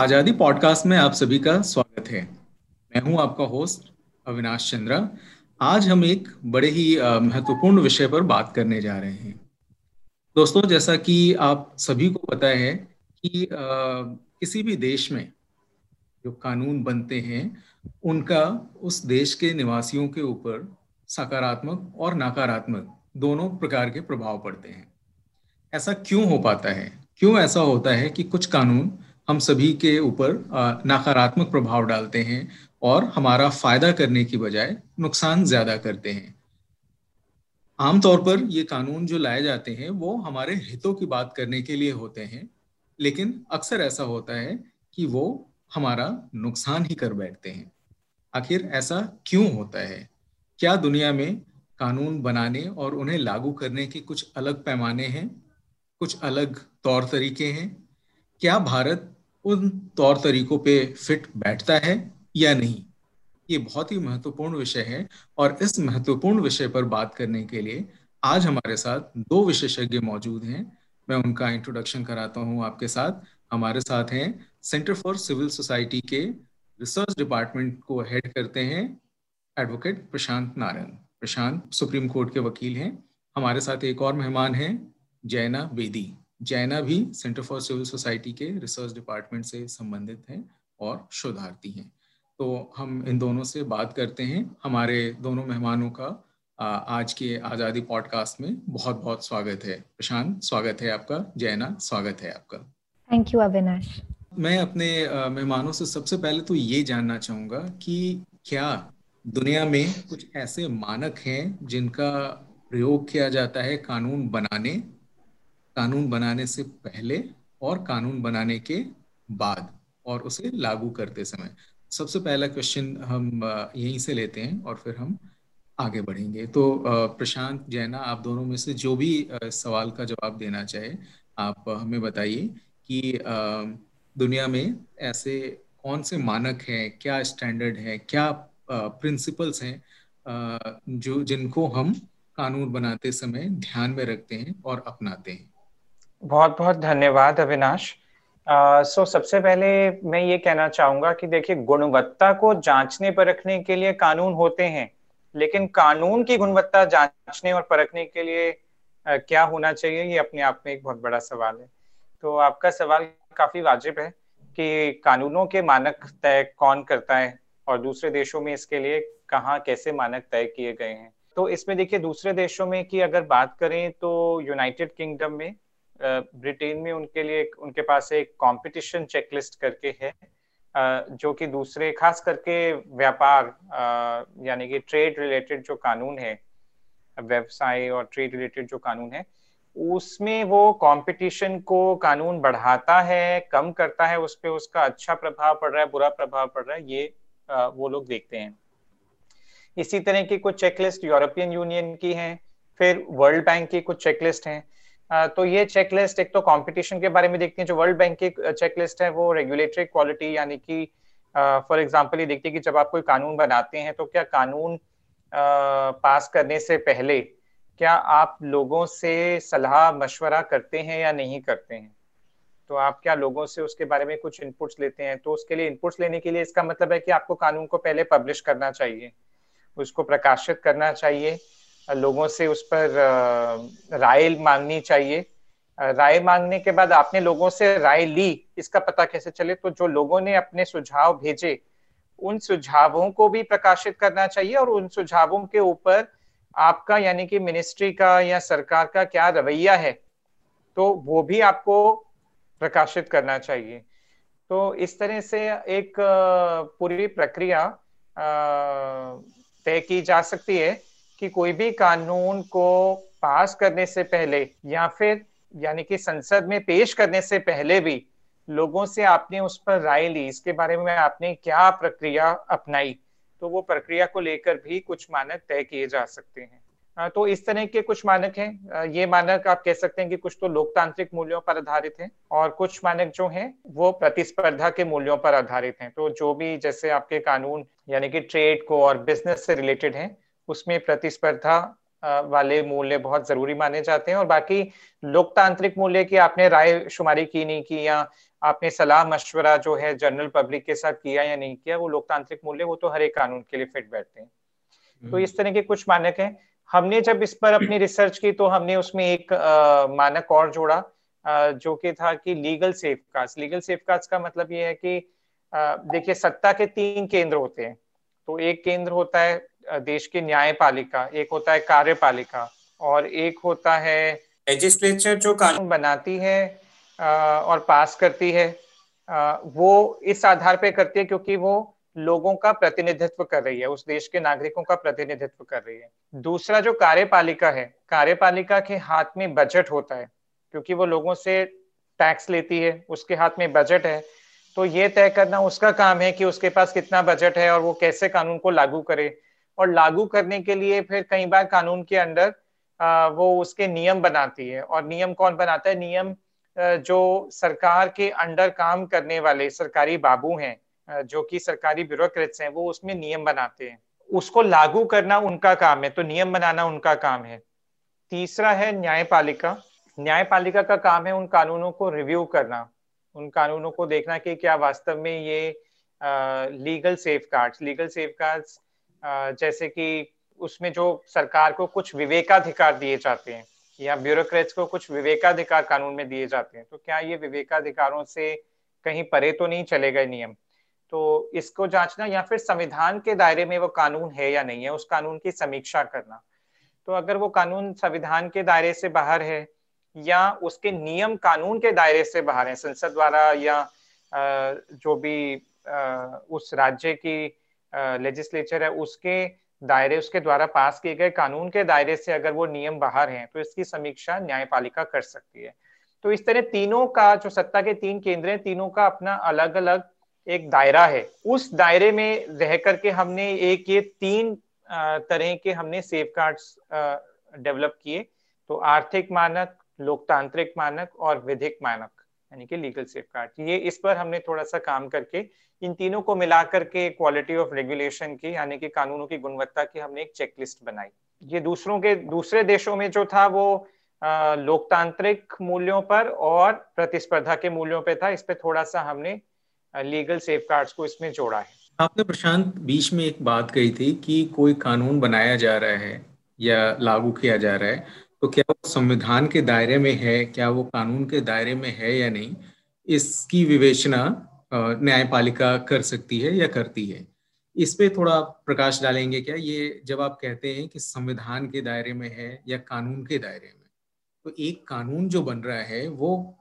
आज़ादी पॉडकास्ट में आप सभी का स्वागत है। मैं हूँ आपका होस्ट अविनाश चंद्रा। आज हम एक बड़े ही महत्वपूर्ण विषय पर बात करने जा रहे हैं। दोस्तों जैसा कि आप सभी को पता है कि आ, किसी भी देश में जो कानून बनते हैं उनका उस देश के निवासियों के ऊपर सकारात्मक और नकारात्मक दोनों प्रकार के प्रभाव पड़ते हैं। ऐसा क्यों हो पाता है? क्यों ऐसा होता है कि कुछ कानून हम सभी के ऊपर नकारात्मक प्रभाव डालते हैं और हमारा फ़ायदा करने की बजाय नुकसान ज़्यादा करते हैं। आमतौर पर ये कानून जो लाए जाते हैं, वो हमारे हितों की बात करने के लिए होते हैं, लेकिन अक्सर ऐसा होता है कि वो हमारा नुकसान ही कर बैठते हैं। आखिर ऐसा क्यों होता है? क्या दुनिया में कानून बनाने और उन्हें लागू करने के कुछ अलग पैमाने हैं? कुछ अलग तौर तरीके हैं? क्या भारत उन तौर तरीकों पे फिट बैठता है या नहीं? ये बहुत ही महत्वपूर्ण विषय है और इस महत्वपूर्ण विषय पर बात करने के लिए आज हमारे साथ दो विशेषज्ञ मौजूद हैं। मैं उनका इंट्रोडक्शन कराता हूँ आपके साथ। हमारे साथ हैं सेंटर फॉर सिविल सोसाइटी के रिसर्च डिपार्टमेंट को हेड करते हैं advocate Prashant Narayan. Prashant supreme court के वकील हैं। हमारे साथ एक और मेहमान हैं, जैना बेदी। जैना भी सेंटर फॉर सिविल सोसाइटी के रिसर्च डिपार्टमेंट से संबंधित हैं और शोधार्थी हैं। तो हम इन दोनों से बात करते हैं। हमारे दोनों मेहमानों का आज के आज़ादी पॉडकास्ट में बहुत बहुत स्वागत है। प्रशांत स्वागत है आपका। जैना स्वागत है आपका। थैंक यू अविनाश मैं अपने मेहमानों से सबसे पहले तो ये जानना चाहूँगा कि क्या दुनिया में कुछ ऐसे मानक हैं जिनका प्रयोग किया जाता है कानून बनाने कानून बनाने से पहले और कानून बनाने के बाद और उसे लागू करते समय। सबसे पहला क्वेश्चन हम यहीं से लेते हैं और फिर हम आगे बढ़ेंगे। तो प्रशांत, जैना, आप दोनों में से जो भी सवाल का जवाब देना चाहे, आप हमें बताइए कि दुनिया में ऐसे कौन से मानक हैं, क्या स्टैंडर्ड है, क्या प्रिंसिपल्स हैं जो, जिनको हम कानून बनाते समय ध्यान में रखते हैं और अपनाते हैं। बहुत बहुत धन्यवाद अविनाश। सो so, सबसे पहले मैं ये कहना चाहूँगा कि देखिए गुणवत्ता को जांचने परखने के लिए कानून होते हैं लेकिन कानून की गुणवत्ता जांचने और परखने के लिए आ, क्या होना चाहिए ये अपने आप में एक बहुत बड़ा सवाल है। तो आपका सवाल काफ़ी वाजिब है कि कानूनों के मानक तय कौन करता है और दूसरे देशों में इसके लिए कहाँ कैसे मानक तय किए गए हैं। तो इसमें देखिए दूसरे देशों में की अगर बात करें तो यूनाइटेड किंगडम में ब्रिटेन में उनके लिए उनके पास एक कंपटीशन चेकलिस्ट करके है जो कि दूसरे, खास करके व्यापार यानी कि ट्रेड रिलेटेड जो कानून है, व्यवसाय और ट्रेड रिलेटेड जो कानून है, उसमें वो कंपटीशन को कानून बढ़ाता है, कम करता है, उस पर उसका अच्छा प्रभाव पड़ रहा है, बुरा प्रभाव पड़ रहा है, ये वो लोग देखते हैं। इसी तरह की कुछ चेकलिस्ट यूरोपियन यूनियन की हैं, फिर वर्ल्ड बैंक की कुछ चेकलिस्ट हैं तो ये चेकलिस्ट एक तो कंपटीशन के बारे में देखते हैं, जो वर्ल्ड बैंक की चेकलिस्ट है, वो रेगुलेटरी क्वालिटी यानी कि फॉर एग्जांपल ये देखते हैं कि जब आप कोई कानून बनाते हैं तो क्या कानून पास करने से पहले क्या आप लोगों से सलाह मशवरा करते हैं या नहीं करते हैं? तो आप क्या लोगों से उसके बारे में कुछ इनपुट्स लेते हैं? तो उसके लिए इनपुट्स लेने के लिए इसका मतलब है कि आपको कानून को पहले पब्लिश करना चाहिए, उसको प्रकाशित करना चाहिए लोगों से उस पर राय मांगनी चाहिए। राय मांगने के बाद आपने लोगों से राय ली, इसका पता कैसे चले? तो जो लोगों ने अपने सुझाव भेजे, उन सुझावों को भी प्रकाशित करना चाहिए और उन सुझावों के ऊपर आपका यानी कि मिनिस्ट्री का या सरकार का क्या रवैया है तो वो भी आपको प्रकाशित करना चाहिए। तो इस तरह से एक पूरी प्रक्रिया तय की जा सकती है। कि कोई भी कानून को पास करने से पहले या फिर यानी कि संसद में पेश करने से पहले भी लोगों से आपने उस पर राय ली, इसके बारे में आपने क्या प्रक्रिया अपनाई तो वो प्रक्रिया को लेकर भी कुछ मानक तय किए जा सकते हैं। तो इस तरह के कुछ मानक हैं। ये मानक आप कह सकते हैं कि कुछ तो लोकतांत्रिक मूल्यों पर आधारित हैं और कुछ मानक जो हैं, वो प्रतिस्पर्धा के मूल्यों पर आधारित हैं। तो जो भी जैसे आपके कानून यानी कि ट्रेड को और बिज़नेस से रिलेटेड हैं उसमें प्रतिस्पर्धा वाले मूल्य बहुत ज़रूरी माने जाते हैं और बाकी लोकतांत्रिक मूल्य की आपने राय शुमारी की नहीं की या आपने सलाह मशवरा जो है जनरल पब्लिक के साथ किया या नहीं किया वो लोकतांत्रिक मूल्य वो तो हर एक कानून के लिए फिट बैठते हैं। तो हम्म। इस तरह के कुछ मानक हैं। हमने जब इस पर अपनी रिसर्च की तो हमने उसमें एक आ, मानक और जोड़ा आ, जो कि था कि लीगल सेफ़ लीगल सेफ़ का मतलब ये है कि देखिए सत्ता के तीन केंद्र होते हैं। तो एक केंद्र होता है देश की न्यायपालिका एक होता है कार्यपालिका और एक होता है लेजिस्लेचर जो कानून बनाती है और पास करती है। वो इस आधार पे करती है क्योंकि वो लोगों का प्रतिनिधित्व कर रही है उस देश के नागरिकों का प्रतिनिधित्व कर रही है। दूसरा जो कार्यपालिका है कार्यपालिका के हाथ में बजट होता है क्योंकि वो लोगों से टैक्स लेती है उसके हाथ में बजट है। तो ये तय करना उसका काम है कि उसके पास कितना बजट है और वो कैसे कानून को लागू करे। और लागू करने के लिए फिर कई बार कानून के अंदर वो उसके नियम बनाती है। और नियम कौन बनाता है? नियम जो सरकार के अंडर काम करने वाले सरकारी बाबू हैं जो कि सरकारी ब्यूरोक्रेट्स हैं, वो उसमें नियम बनाते हैं। उसको लागू करना उनका काम है तो नियम बनाना उनका काम है। तीसरा है न्यायपालिका। न्यायपालिका का काम है उन कानूनों को रिव्यू करना। उन कानूनों को देखना कि क्या वास्तव में ये legal safeguards legal safeguards जैसे कि उसमें जो सरकार को कुछ विवेकाधिकार दिए जाते हैं या ब्यूरोक्रेट्स को कुछ विवेकाधिकार कानून में दिए जाते हैं तो क्या ये विवेकाधिकारों से कहीं परे तो नहीं चले गए नियम? तो इसको जांचना या फिर संविधान के दायरे में वो कानून है या नहीं है, उस कानून की समीक्षा करना। तो अगर वो कानून संविधान के दायरे से बाहर है या उसके नियम कानून के दायरे से बाहर है, संसद द्वारा या जो भी उस राज्य की लेजिस्लेचर है, उसके दायरे, उसके द्वारा पास किए गए कानून के दायरे से अगर वो नियम बाहर हैं तो इसकी समीक्षा न्यायपालिका कर सकती है। तो इस तरह तीनों का, जो सत्ता के तीन केंद्र हैं, तीनों का अपना अलग अलग एक दायरा है। उस दायरे में रह करके हमने एक, ये तीन तरह के हमने सेफ़ गार्ड्स डेवलप किए। तो आर्थिक मानक, लोकतांत्रिक मानक और विधिक मानक। यानी कि लीगल सेफ़ गार्ड ये इस पर हमने थोड़ा सा काम करके इन तीनों को मिला करके क्वालिटी ऑफ़ रेगुलेशन की, यानी कि कानूनों की गुणवत्ता की हमने एक चेकलिस्ट बनाई। ये दूसरों के, दूसरे देशों में जो था वो लोकतांत्रिक मूल्यों पर और प्रतिस्पर्धा के मूल्यों पे था। इस पे थोड़ा सा हमने लीगल सेफ़ को इसमें जोड़ा है। आपने प्रशांत, बीच में एक बात कही थी कि कोई कानून बनाया जा रहा है या लागू किया जा रहा है तो क्या वो संविधान के दायरे में है? क्या वो कानून के दायरे में है या नहीं? इसकी विवेचना न्यायपालिका कर सकती है या करती है। इस पे थोड़ा प्रकाश डालेंगे क्या? ये जब आप कहते हैं कि संविधान के दायरे में है या कानून के दायरे में तो एक कानून जो बन रहा है वो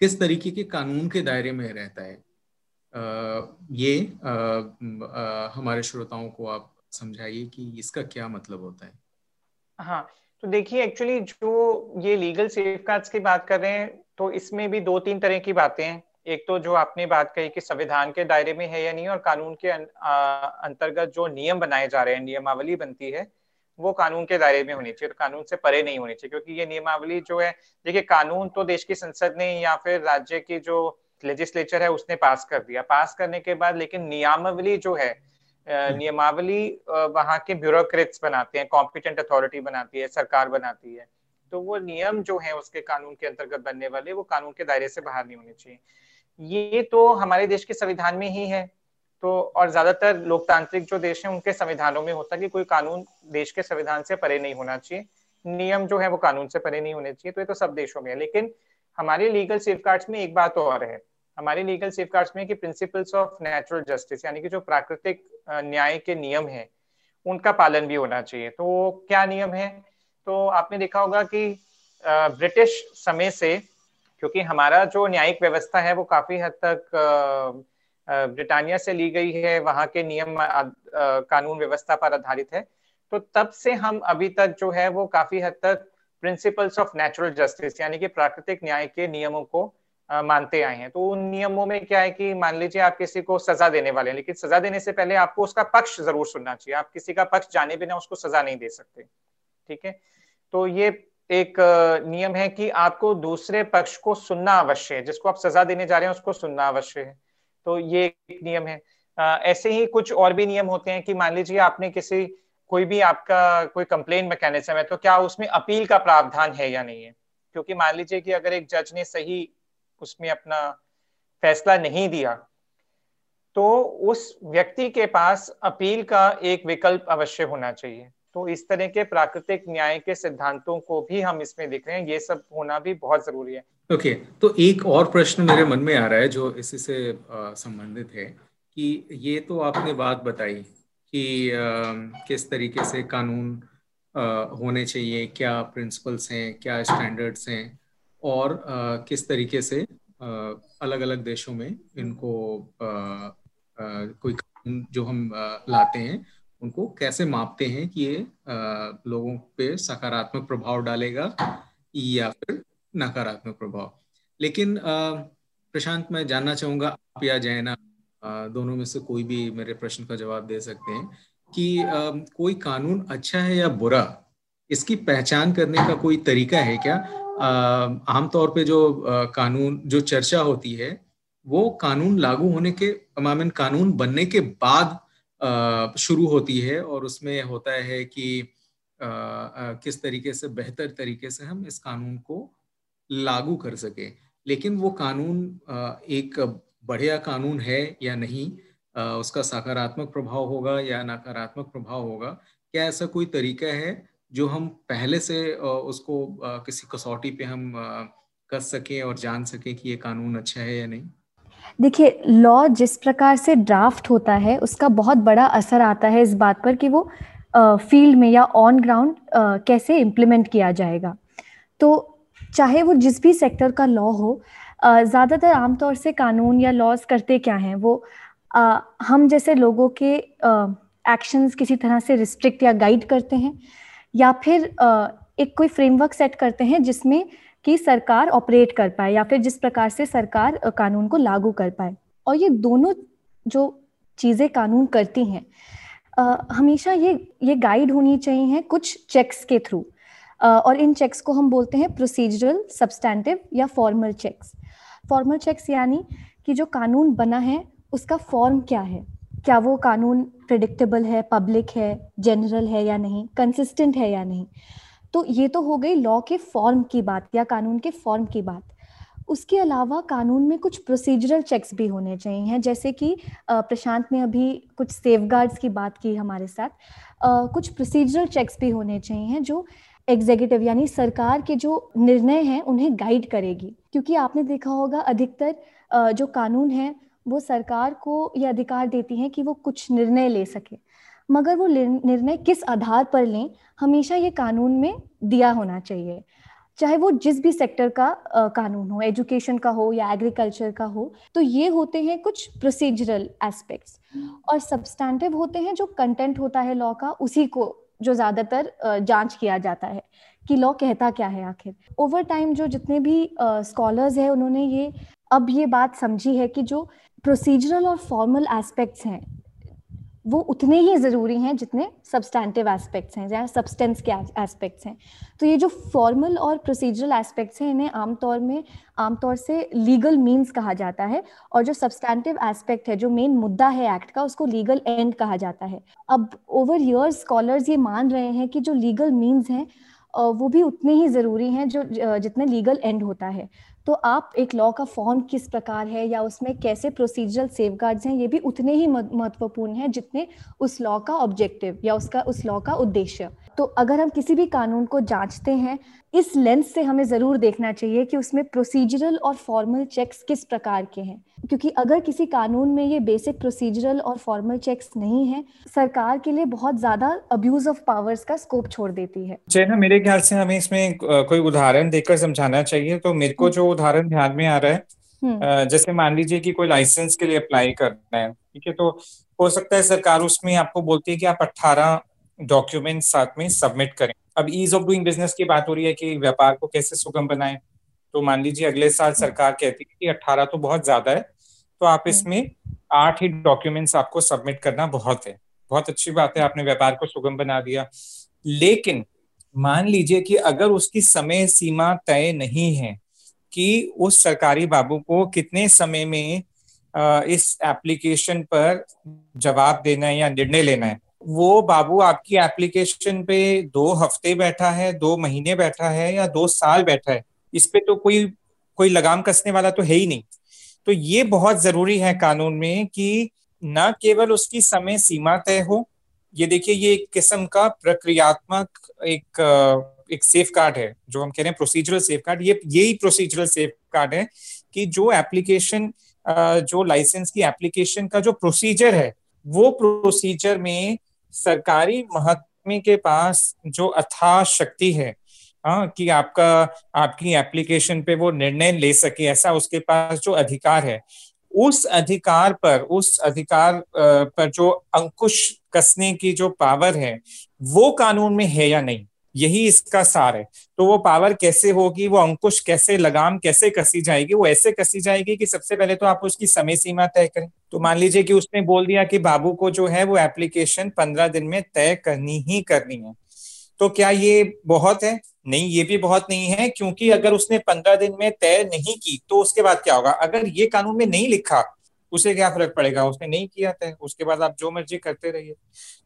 किस तरीके के कानून के दायरे में रहता है? आ, ये आ, आ, हमारे श्रोताओं को आप समझाइए कि इसका क्या मतलब होता है। हाँ तो देखिए एक्चुअली जो ये लीगल सेफ़ की बात कर रहे हैं तो इसमें भी दो तीन तरह की बातें हैं। एक तो जो आपने बात कही कि संविधान के दायरे में है या नहीं और कानून के अं, अंतर्गत जो नियम बनाए जा रहे हैं नियमावली बनती है वो कानून के दायरे में होनी चाहिए तो कानून से परे नहीं होनी चाहिए क्योंकि ये नियमावली जो है देखिए कानून तो देश की संसद ने या फिर राज्य की जो लेजिस्लेचर है उसने पास कर दिया। पास करने के बाद लेकिन नियमावली जो है नियमावली वहाँ के ब्यूरोक्रेट्स बनाते हैं कॉम्पिटेंट अथॉरिटी बनाती है सरकार बनाती है। तो वो नियम जो है उसके कानून के अंतर्गत बनने वाले वो कानून के दायरे से बाहर नहीं होने चाहिए। ये तो हमारे देश के संविधान में ही है। तो और ज़्यादातर लोकतांत्रिक जो देश है उनके संविधानों में होता है कि कोई कानून देश के संविधान से परे नहीं होना चाहिए। नियम जो है वो कानून से परे नहीं होने चाहिए। तो ये तो सब देशों में है। लेकिन हमारे लीगल सेफ़ में एक बात और है। हमारे लीगल सेफ़ में कि प्रिंसिपल्स ऑफ़ नेचुरल जस्टिस यानी कि जो प्राकृतिक न्याय के नियम है, उनका पालन भी होना चाहिए। तो क्या नियम है? तो आपने देखा होगा कि ब्रिटिश समय से, क्योंकि हमारा जो न्यायिक व्यवस्था है वो काफ़ी हद तक ब्रिटानिया से ली गई है, वहाँ के नियम कानून व्यवस्था पर आधारित है। तो तब से हम अभी तक जो है वो काफ़ी हद तक प्रिंसिपल्स ऑफ़ नेचुरल जस्टिस यानी कि प्राकृतिक न्याय के नियमों को मानते आए हैं। तो उन नियमों में क्या है कि मान लीजिए आप किसी को सजा देने वाले हैं, लेकिन सजा देने से पहले आपको उसका पक्ष ज़रूर सुनना चाहिए। आप किसी का पक्ष जाने बिना उसको सजा नहीं दे सकते, ठीक है? तो ये एक नियम है कि आपको दूसरे पक्ष को सुनना अवश्य है। जिसको आप सजा देने जा रहे हैं उसको सुनना अवश्य है। तो ये एक नियम है। ऐसे ही कुछ और भी नियम होते हैं कि मान लीजिए आपने किसी, कोई भी आपका कोई कंप्लेन मैकेनिज्म है तो क्या उसमें अपील का प्रावधान है या नहीं है? क्योंकि मान लीजिए कि अगर एक जज ने सही उसमें अपना फैसला नहीं दिया तो उस व्यक्ति के पास अपील का एक विकल्प अवश्य होना चाहिए। तो इस तरह के प्राकृतिक न्याय के सिद्धांतों को भी हम इसमें देख रहे हैं ये सब होना भी बहुत ज़रूरी है। ओके okay, तो एक और प्रश्न मेरे मन में आ रहा है जो इसी से संबंधित है कि ये तो आपने बात बताई कि आ, किस तरीके से कानून आ, होने चाहिए क्या प्रिंसिपल्स हैं क्या स्टैंडर्ड्स हैं। और आ, किस तरीके से अलग अलग देशों में इनको आ, आ, कोई कानून जो हम आ, लाते हैं उनको कैसे मापते हैं कि ये आ, लोगों पे सकारात्मक प्रभाव डालेगा या फिर नकारात्मक प्रभाव? लेकिन प्रशांत मैं जानना चाहूँगा आप या जैना दोनों में से कोई भी मेरे प्रश्न का जवाब दे सकते हैं कि कोई कानून अच्छा है या बुरा? इसकी पहचान करने का कोई तरीका है क्या? आमतौर पे जो कानून, जो चर्चा होती है, वो कानून लागू होने के मामन कानून बनने के बाद शुरू होती है और उसमें होता है कि किस तरीके से, बेहतर तरीके से हम इस कानून को लागू कर सके। लेकिन वो कानून एक बढ़िया कानून है या नहीं उसका सकारात्मक प्रभाव होगा या नकारात्मक प्रभाव होगा, क्या ऐसा कोई तरीका है जो हम पहले से उसको किसी कसौटी पे हम कर सकें और जान सकें कि ये कानून अच्छा है या नहीं? देखिए लॉ जिस प्रकार से ड्राफ्ट होता है उसका बहुत बड़ा असर आता है इस बात पर कि वो फ़ील्ड में या ऑन ग्राउंड कैसे इम्प्लीमेंट किया जाएगा। तो चाहे वो जिस भी सेक्टर का लॉ हो ज़्यादातर आमतौर से कानून या लॉज करते क्या हैं? वो आ, हम जैसे लोगों के एक्शंस किसी तरह से रिस्ट्रिक्ट या गाइड करते हैं। या फिर एक कोई फ्रेमवर्क सेट करते हैं जिसमें कि सरकार ऑपरेट कर पाए या फिर जिस प्रकार से सरकार कानून को लागू कर पाए। और ये दोनों जो चीज़ें कानून करती हैं हमेशा ये ये गाइड होनी चाहिए कुछ चेक्स के थ्रू और इन चेक्स को हम बोलते हैं प्रोसीजरल सब्सटैंटिव या फॉर्मल चेक्स फॉर्मल चेक्स यानी कि जो कानून बना है, उसका फॉर्म क्या है? क्या वो कानून प्रिडिक्टेबल है पब्लिक है जनरल है या नहीं कंसिस्टेंट है या नहीं। तो ये तो हो गई लॉ के फॉर्म की बात या कानून के फॉर्म की बात। उसके अलावा कानून में कुछ प्रोसीजरल चेक्स भी होने चाहिए हैं, जैसे कि प्रशांत ने अभी कुछ सेफ़ की बात की हमारे साथ। कुछ प्रोसीजरल चेक्स भी होने चाहिए हैं जो एग्जीक्यूटिव यानी सरकार के जो निर्णय हैं उन्हें गाइड करेगी। क्योंकि आपने देखा होगा अधिकतर जो कानून है वो सरकार को ये अधिकार देती हैं कि वो कुछ निर्णय ले सके। मगर वो निर्णय किस आधार पर लें हमेशा ये कानून में दिया होना चाहिए। चाहे वो जिस भी सेक्टर का आ, कानून हो एजुकेशन का हो या एग्रीकल्चर का हो तो ये होते हैं कुछ प्रोसीजरल एस्पेक्ट्स। और सब्सटैंटिव होते हैं जो कंटेंट होता है लॉ का उसी को जो ज़्यादातर जाँच किया जाता है कि लॉ कहता क्या है आखिर। ओवर टाइम जो जितने भी स्कॉलर्स हैं उन्होंने ये अब ये बात समझी है कि जो प्रोसीजरल और फॉर्मल एस्पेक्ट्स हैं, वो उतने ही ज़रूरी हैं जितने सब्सटैंटिव एस्पेक्ट्स हैं, या सब्सटेंस के एस्पेक्ट्स हैं। तो ये जो फॉर्मल और प्रोसीजरल एस्पेक्ट्स हैं, इन्हें आमतौर में, आमतौर से लीगल मीन्स कहा जाता है, और जो सब्सटैंटिव एस्पेक्ट है, जो मेन मुद्दा है एक्ट का, उसको लीगल एंड कहा जाता है। अब ओवर ईयर्स स्कॉलर्स ये मान रहे हैं कि जो लीगल मीन्स हैं वो भी उतने ही ज़रूरी हैं जो जितने लीगल एंड होता है। तो आप एक लॉ का फॉर्म किस प्रकार है या उसमें कैसे प्रोसीजरल सेफ़ हैं, ये भी उतने ही महत्वपूर्ण है जितने उस लॉ का ऑब्जेक्टिव या उसका, उस लॉ का उद्देश्य। तो अगर हम किसी भी कानून को जांचते हैं इस लेंस से हमें ज़रूर देखना चाहिए कि उसमें प्रोसीजरल और फॉर्मल चेक्स किस प्रकार के हैं क्योंकि अगर किसी कानून में ये बेसिक प्रोसीजरल और फॉर्मल चेक्स नहीं है सरकार के लिए बहुत ज़्यादा अब्यूज ऑफ़ पावर्स का स्कोप छोड़ देती है ना मेरे ख्याल से हमें इसमें कोई उदाहरण देकर समझाना चाहिए तो मेरे को हम्म। जो उदाहरण ध्यान में आ रहा है हम्म। जैसे मान लीजिए कि कोई लाइसेंस के लिए अप्लाई करना है ठीक है तो हो सकता है सरकार उसमें आपको बोलती है कि आप अट्ठारह डॉक्यूमेंट साथ में सबमिट करें अब ईज ऑफ़ डूइंग बिज़नेस की बात हो रही है कि व्यापार को कैसे सुगम बनाएँ तो मान लीजिए अगले साल हम्म। सरकार कहती है कि अट्ठारह तो बहुत ज़्यादा है तो आप हम्म। इसमें आठ ही डॉक्यूमेंट्स आपको सबमिट करना बहुत है बहुत अच्छी बात है आपने व्यापार को सुगम बना दिया लेकिन मान लीजिए कि अगर उसकी समय सीमा तय नहीं है कि उस सरकारी बाबू को कितने समय में इस एप्लीकेशन पर जवाब देना है या निर्णय लेना है वो बाबू आपकी एप्लीकेशन पे दो हफ़्ते बैठा है, दो महीने बैठा है या दो साल बैठा है? इस पे तो कोई कोई लगाम कसने वाला तो है ही नहीं। तो ये बहुत ज़रूरी है कानून में कि न केवल उसकी समय सीमा तय हो। ये देखिए, ये एक किस्म का प्रक्रियात्मक एक एक सेफ़ कार्ड है, जो हम कह रहे हैं प्रोसीजरल सेफ़ कार्ड ये, यही प्रोसीजरल सेफ़ कार्ड है कि जो एप्लीकेशन जो लाइसेंस की एप्लीकेशन का जो प्रोसीजर है, वो प्रोसीजर में सरकारी महत्व के पास जो अथाह शक्ति है हाँ कि आपका, आपकी एप्लीकेशन पे वो निर्णय ले सके, ऐसा उसके पास जो अधिकार है, उस अधिकार पर, उस अधिकार पर जो अंकुश कसने की जो पावर है, वो कानून में है या नहीं? यही इसका सार है। तो वो पावर कैसे होगी, वो अंकुश कैसे, लगाम कैसे कसी जाएगी, वो ऐसे कसी जाएगी कि सबसे पहले तो आप उसकी समय सीमा तय करें। तो मान लीजिए कि उसने बोल दिया कि बाबू को जो है वो एप्लीकेशन पंद्रह दिन में तय करनी ही करनी है। तो क्या ये बहुत है? नहीं, ये भी बहुत नहीं है, क्योंकि अगर उसने पंद्रह दिन में तय नहीं की तो उसके बाद क्या होगा? अगर ये कानून में नहीं लिखा उसे क्या फ़र्क पड़ेगा? उसने नहीं किया था उसके बाद आप जो मर्ज़ी करते रहिए।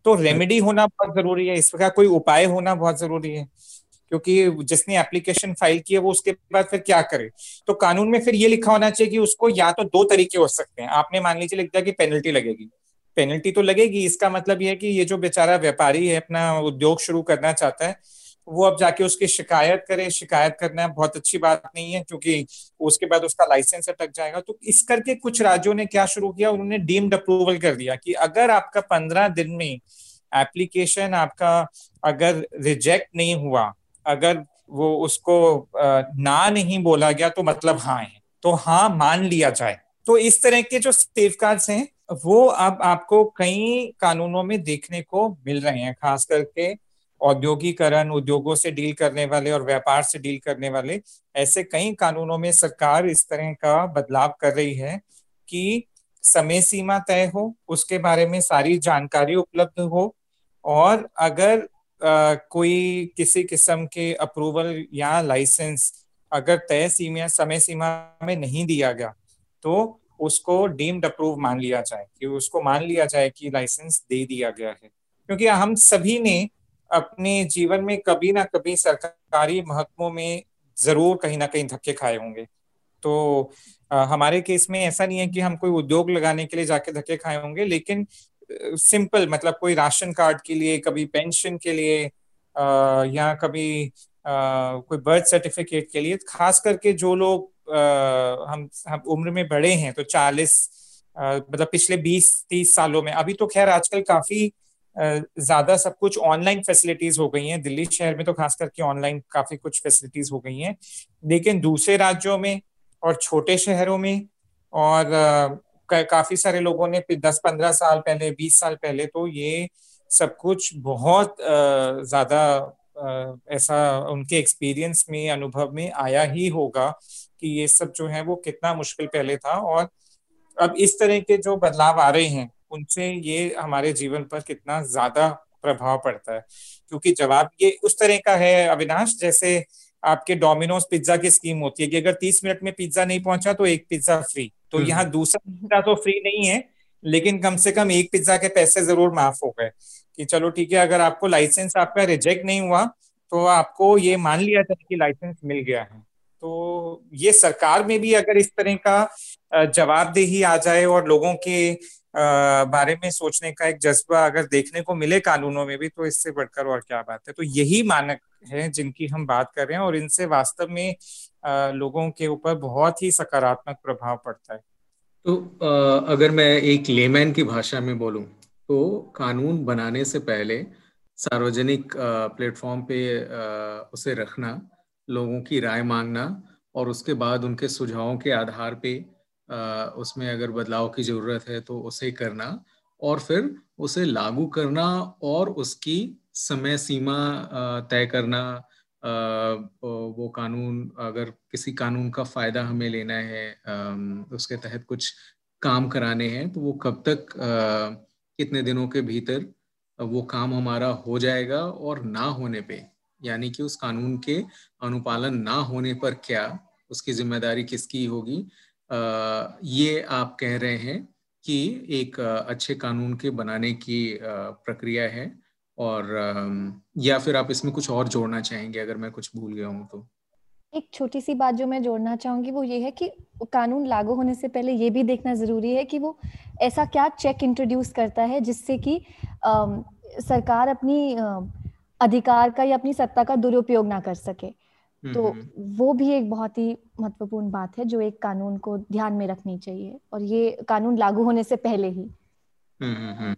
तो रेमेडी होना बहुत ज़रूरी है। इसका कोई उपाय होना बहुत ज़रूरी है। क्योंकि जिसने एप्लीकेशन फ़ाइल की है, वो उसके बाद फिर क्या करे? तो कानून में फिर ये लिखा होना चाहिए कि उसको या तो दो तरीके हो सकते हैं। आपने मान लीजिए लिख दिया कि पेनल्टी लगेगी। पेनल्टी तो लगेगी। इसका मतलब ये है कि ये जो बेचारा व्यापारी है, अपना उद्योग शुरू करना चाहता है वो अब जाके उसकी शिकायत करे, शिकायत करना बहुत अच्छी बात नहीं है, क्योंकि उसके बाद उसका लाइसेंस अटक जाएगा। तो इस करके कुछ राज्यों ने क्या शुरू किया? उन्होंने डीम्ड अप्रूवल कर दिया कि अगर आपका पंद्रह दिन में एप्लीकेशन आपका अगर रिजेक्ट नहीं हुआ, अगर वो उसको ना नहीं बोला गया तो मतलब हाँ है तो हाँ मान लिया जाए। तो इस तरह के जो सेफ़ हैं, वो अब आपको कई कानूनों में देखने को मिल रहे हैं, खास करके औद्योगिकरण उद्योगों से डील करने वाले और व्यापार से डील करने वाले ऐसे कई कानूनों में सरकार इस तरह का बदलाव कर रही है कि समय सीमा तय हो उसके बारे में सारी जानकारी उपलब्ध हो और अगर आ, कोई किसी किस्म के अप्रूवल या लाइसेंस अगर तय सीमा समय सीमा में नहीं दिया गया तो उसको डीम्ड अप्रूव मान लिया जाए कि उसको मान लिया जाए कि लाइसेंस दे दिया गया है। क्योंकि हम सभी ने अपने जीवन में कभी ना कभी सरकारी महत्वों में ज़रूर कहीं ना कहीं धक्के खाए होंगे। तो आ, हमारे केस में ऐसा नहीं है कि हम कोई उद्योग लगाने के लिए जाके धक्के खाए होंगे लेकिन सिंपल मतलब कोई राशन कार्ड के लिए कभी पेंशन के लिए आ, या कभी आ, कोई बर्थ सर्टिफिकेट के लिए खास करके जो लोग आ, हम हम उम्र में बड़े हैं तो चालीस मतलब पिछले बीस तीस सालों में। अभी तो खैर आजकल काफ़ी ज़्यादा सब कुछ ऑनलाइन फैसिलिटीज़ हो गई हैं। दिल्ली शहर में तो खास करके ऑनलाइन काफ़ी कुछ फैसिलिटीज़ हो गई हैं। लेकिन दूसरे राज्यों में और छोटे शहरों में और काफ़ी सारे लोगों ने दस पंद्रह साल पहले, बीस साल पहले तो ये सब कुछ बहुत ज़्यादा ऐसा उनके एक्सपीरियंस में, अनुभव में आया ही होगा कि ये सब जो है वो कितना मुश्किल पहले था। और अब इस तरह के जो बदलाव आ रहे हैं उनसे ये हमारे जीवन पर कितना ज़्यादा प्रभाव पड़ता है। क्योंकि जवाब ये उस तरह का है अविनाश जैसे आपके डोमिनोज पिज्जा की स्कीम होती है कि अगर तीस मिनट में पिज्जा नहीं पहुँचा तो एक पिज्जा फ्री तो हम्म। यहाँ दूसरा पिज्जा तो फ्री नहीं है लेकिन कम से कम एक पिज्जा के पैसे ज़रूर माफ़ हो गए कि चलो ठीक है अगर आपको लाइसेंस आपका रिजेक्ट नहीं हुआ तो आपको ये मान लिया जाए कि लाइसेंस मिल गया है। तो ये सरकार में भी अगर इस तरह का जवाबदेही आ जाए और लोगों के बारे में सोचने का एक जज्बा अगर देखने को मिले कानूनों में भी तो इससे बढ़कर और क्या बात है। तो यही मानक है जिनकी हम बात कर रहे हैं, और इनसे वास्तव में लोगों के ऊपर बहुत ही सकारात्मक प्रभाव पड़ता है। तो अगर मैं एक लेमैन की भाषा में बोलूँ तो कानून बनाने से पहले सार्वजनिक प्लेटफॉर्म पे उसे रखना, लोगों की राय मांगना, और उसके बाद उनके सुझावों के आधार पे उसमें अगर बदलाव की ज़रूरत है तो उसे करना और फिर उसे लागू करना और उसकी समय सीमा तय करना। वो कानून, अगर किसी कानून का फ़ायदा हमें लेना है उसके तहत कुछ काम कराने हैं तो वो कब तक कितने दिनों के भीतर वो काम हमारा हो जाएगा और ना होने पे, यानी कि उस कानून के अनुपालन ना होने पर क्या उसकी ज़िम्मेदारी किसकी होगी? ये आप कह रहे हैं कि एक अच्छे कानून के बनाने की प्रक्रिया है और या फिर आप इसमें कुछ और जोड़ना चाहेंगे अगर मैं कुछ भूल गया हूँ तो? एक छोटी सी बात जो मैं जोड़ना चाहूँगी वो ये है कि कानून लागू होने से पहले ये भी देखना ज़रूरी है कि वो ऐसा क्या चेक इंट्रोड्यूस करता है जिससे कि सरकार अपनी अधिकार का या अपनी सत्ता का दुरुपयोग ना कर सके। तो हम्म। वो भी एक बहुत ही महत्वपूर्ण बात है जो एक कानून को ध्यान में रखनी चाहिए और ये कानून लागू होने से पहले ही। हम्म,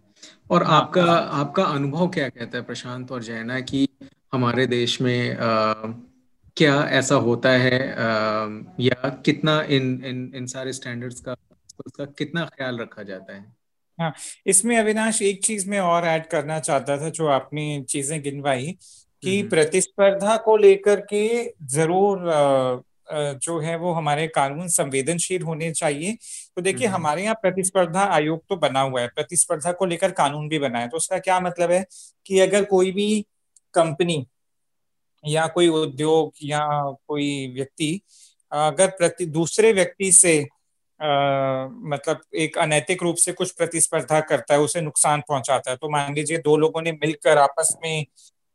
और आपका आपका अनुभव क्या कहता है प्रशांत और जैना कि हमारे देश में आ, क्या ऐसा होता है आ, या कितना इन इन इन सारे स्टैंडर्ड्स का उसका कितना ख्याल रखा जाता है? हाँ इसमें अविनाश एक चीज़ में और ऐड करना चाहता था जो आपने चीज़ें गिनवाई कि हम्म। प्रतिस्पर्धा को लेकर के ज़रूर जो है वो हमारे कानून संवेदनशील होने चाहिए तो देखिए हम्म। हमारे यहाँ प्रतिस्पर्धा आयोग तो बना हुआ है प्रतिस्पर्धा को लेकर कानून भी बना है तो उसका क्या मतलब है कि अगर कोई भी कंपनी या कोई उद्योग या कोई व्यक्ति अगर प्रति दूसरे व्यक्ति से आ, मतलब एक अनैतिक रूप से कुछ प्रतिस्पर्धा करता है उसे नुकसान पहुंचाता है तो मान लीजिए दो लोगों ने मिलकर आपस में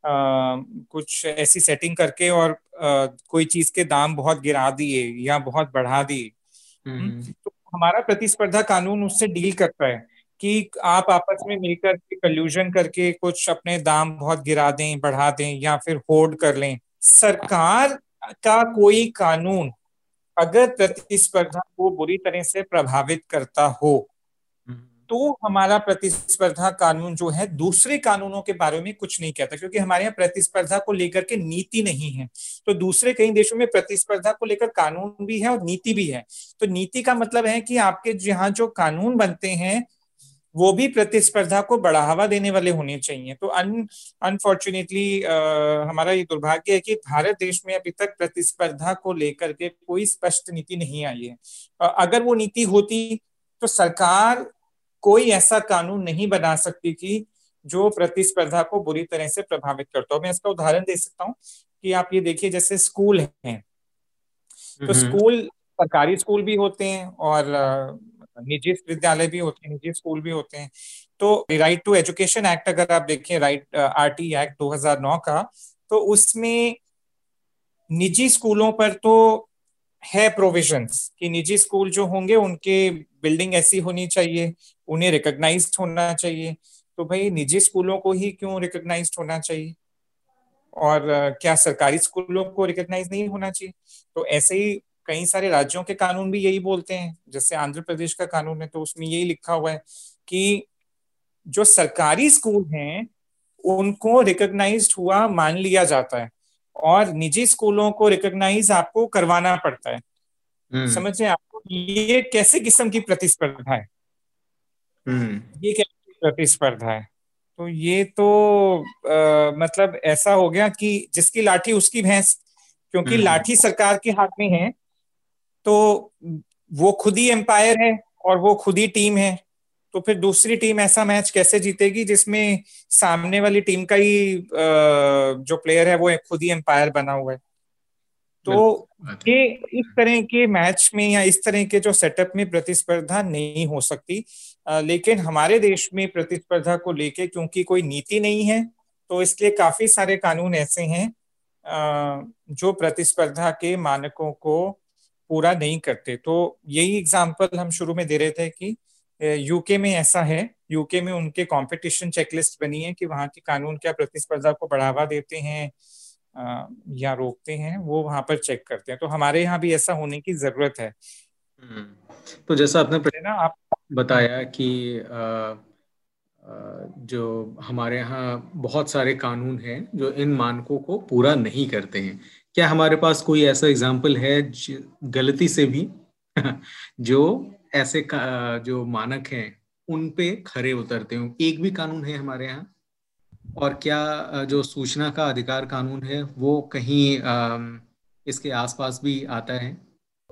कुछ ऐसी सेटिंग करके और आ, कोई चीज़ के दाम बहुत गिरा दिए या बहुत बढ़ा दिए हम्म, हम्म। तो हमारा प्रतिस्पर्धा कानून उससे डील करता है कि आप आपस में मिलकर के कल्यूजन करके कुछ अपने दाम बहुत गिरा दें बढ़ा दें या फिर होल्ड कर लें सरकार का कोई कानून अगर प्रतिस्पर्धा को बुरी तरह से प्रभावित करता हो हम्म। तो हमारा प्रतिस्पर्धा कानून जो है, दूसरे कानूनों के बारे में कुछ नहीं कहता, क्योंकि हमारे यहाँ प्रतिस्पर्धा को लेकर के नीति नहीं है। तो दूसरे कई देशों में प्रतिस्पर्धा को लेकर कानून भी है और नीति भी है। तो नीति का मतलब है कि आपके जहाँ जो कानून बनते हैं, वो भी प्रतिस्पर्धा को बढ़ावा देने वाले होने चाहिए। तो अन अनफॉर्चुनेटली हमारा ये दुर्भाग्य है कि भारत देश में अभी तक प्रतिस्पर्धा को लेकर के कोई स्पष्ट नीति नहीं आई है। अगर वो नीति होती तो सरकार कोई ऐसा कानून नहीं बना सकती थी जो प्रतिस्पर्धा को बुरी तरह से प्रभावित करता हो। मैं इसका उदाहरण दे सकता हूँ कि आप ये देखिए जैसे स्कूल हैं तो स्कूल सरकारी स्कूल भी होते हैं और निजी विद्यालय भी होते हैं निजी स्कूल भी होते हैं। तो राइट टू एजुकेशन एक्ट अगर आप देखें राइट आर टी एक्ट 2009 का तो उसमें निजी स्कूलों पर तो है प्रोविजंस कि निजी स्कूल जो होंगे उनके बिल्डिंग ऐसी होनी चाहिए, उन्हें रिकॉग्नाइज होना चाहिए। तो भाई निजी स्कूलों को ही क्यों रिकॉग्नाइज होना चाहिए? और क्या सरकारी स्कूलों को रिकॉग्नाइज नहीं होना चाहिए? तो ऐसे ही कई सारे राज्यों के कानून भी यही बोलते हैं, जैसे आंध्र प्रदेश का कानून है तो उसमें यही लिखा हुआ है कि जो सरकारी स्कूल हैं, उनको रिकॉग्नाइज हुआ मान लिया जाता है। और निजी स्कूलों को रिकॉग्नाइज आपको करवाना पड़ता है। समझे आपको ये कैसे किस्म की प्रतिस्पर्धा है? हम्म। ये कैसे प्रतिस्पर्धा है? तो ये तो आ, मतलब ऐसा हो गया कि जिसकी लाठी उसकी भैंस क्योंकि हम्म। लाठी सरकार के हाथ में है तो वो खुद ही एम्पायर है और वो खुद ही टीम है। तो फिर दूसरी टीम ऐसा मैच कैसे जीतेगी जिसमें सामने वाली टीम का ही जो प्लेयर है वो खुद ही एम्पायर बना हुआ है? तो ये इस तरह के मैच में या इस तरह के जो सेटअप में प्रतिस्पर्धा नहीं हो सकती लेकिन हमारे देश में प्रतिस्पर्धा को लेके क्योंकि कोई नीति नहीं है तो इसलिए काफ़ी सारे कानून ऐसे हैं जो प्रतिस्पर्धा के मानकों को पूरा नहीं करते। तो यही एग्ज़ाम्पल हम शुरू में दे रहे थे कि यूके में ऐसा है। यूके में उनके कंपटीशन चेकलिस्ट बनी है कि वहाँ के कानून क्या प्रतिस्पर्धा को बढ़ावा देते हैं या रोकते हैं वो वहाँ पर चेक करते हैं। तो हमारे यहाँ भी ऐसा होने की ज़रूरत है। हम्म। तो जैसा आपने ना आप बताया कि जो हमारे यहाँ बहुत सारे कानून हैं जो इन मानकों को पूरा नहीं करते हैं। क्या हमारे पास कोई ऐसा एग्ज़ाम्पल है गलती से भी? जो ऐसे जो मानक हैं उन पे खरे उतरते हो। एक भी कानून है हमारे यहाँ? और क्या जो सूचना का अधिकार कानून है, वो कहीं इसके आसपास भी आता है?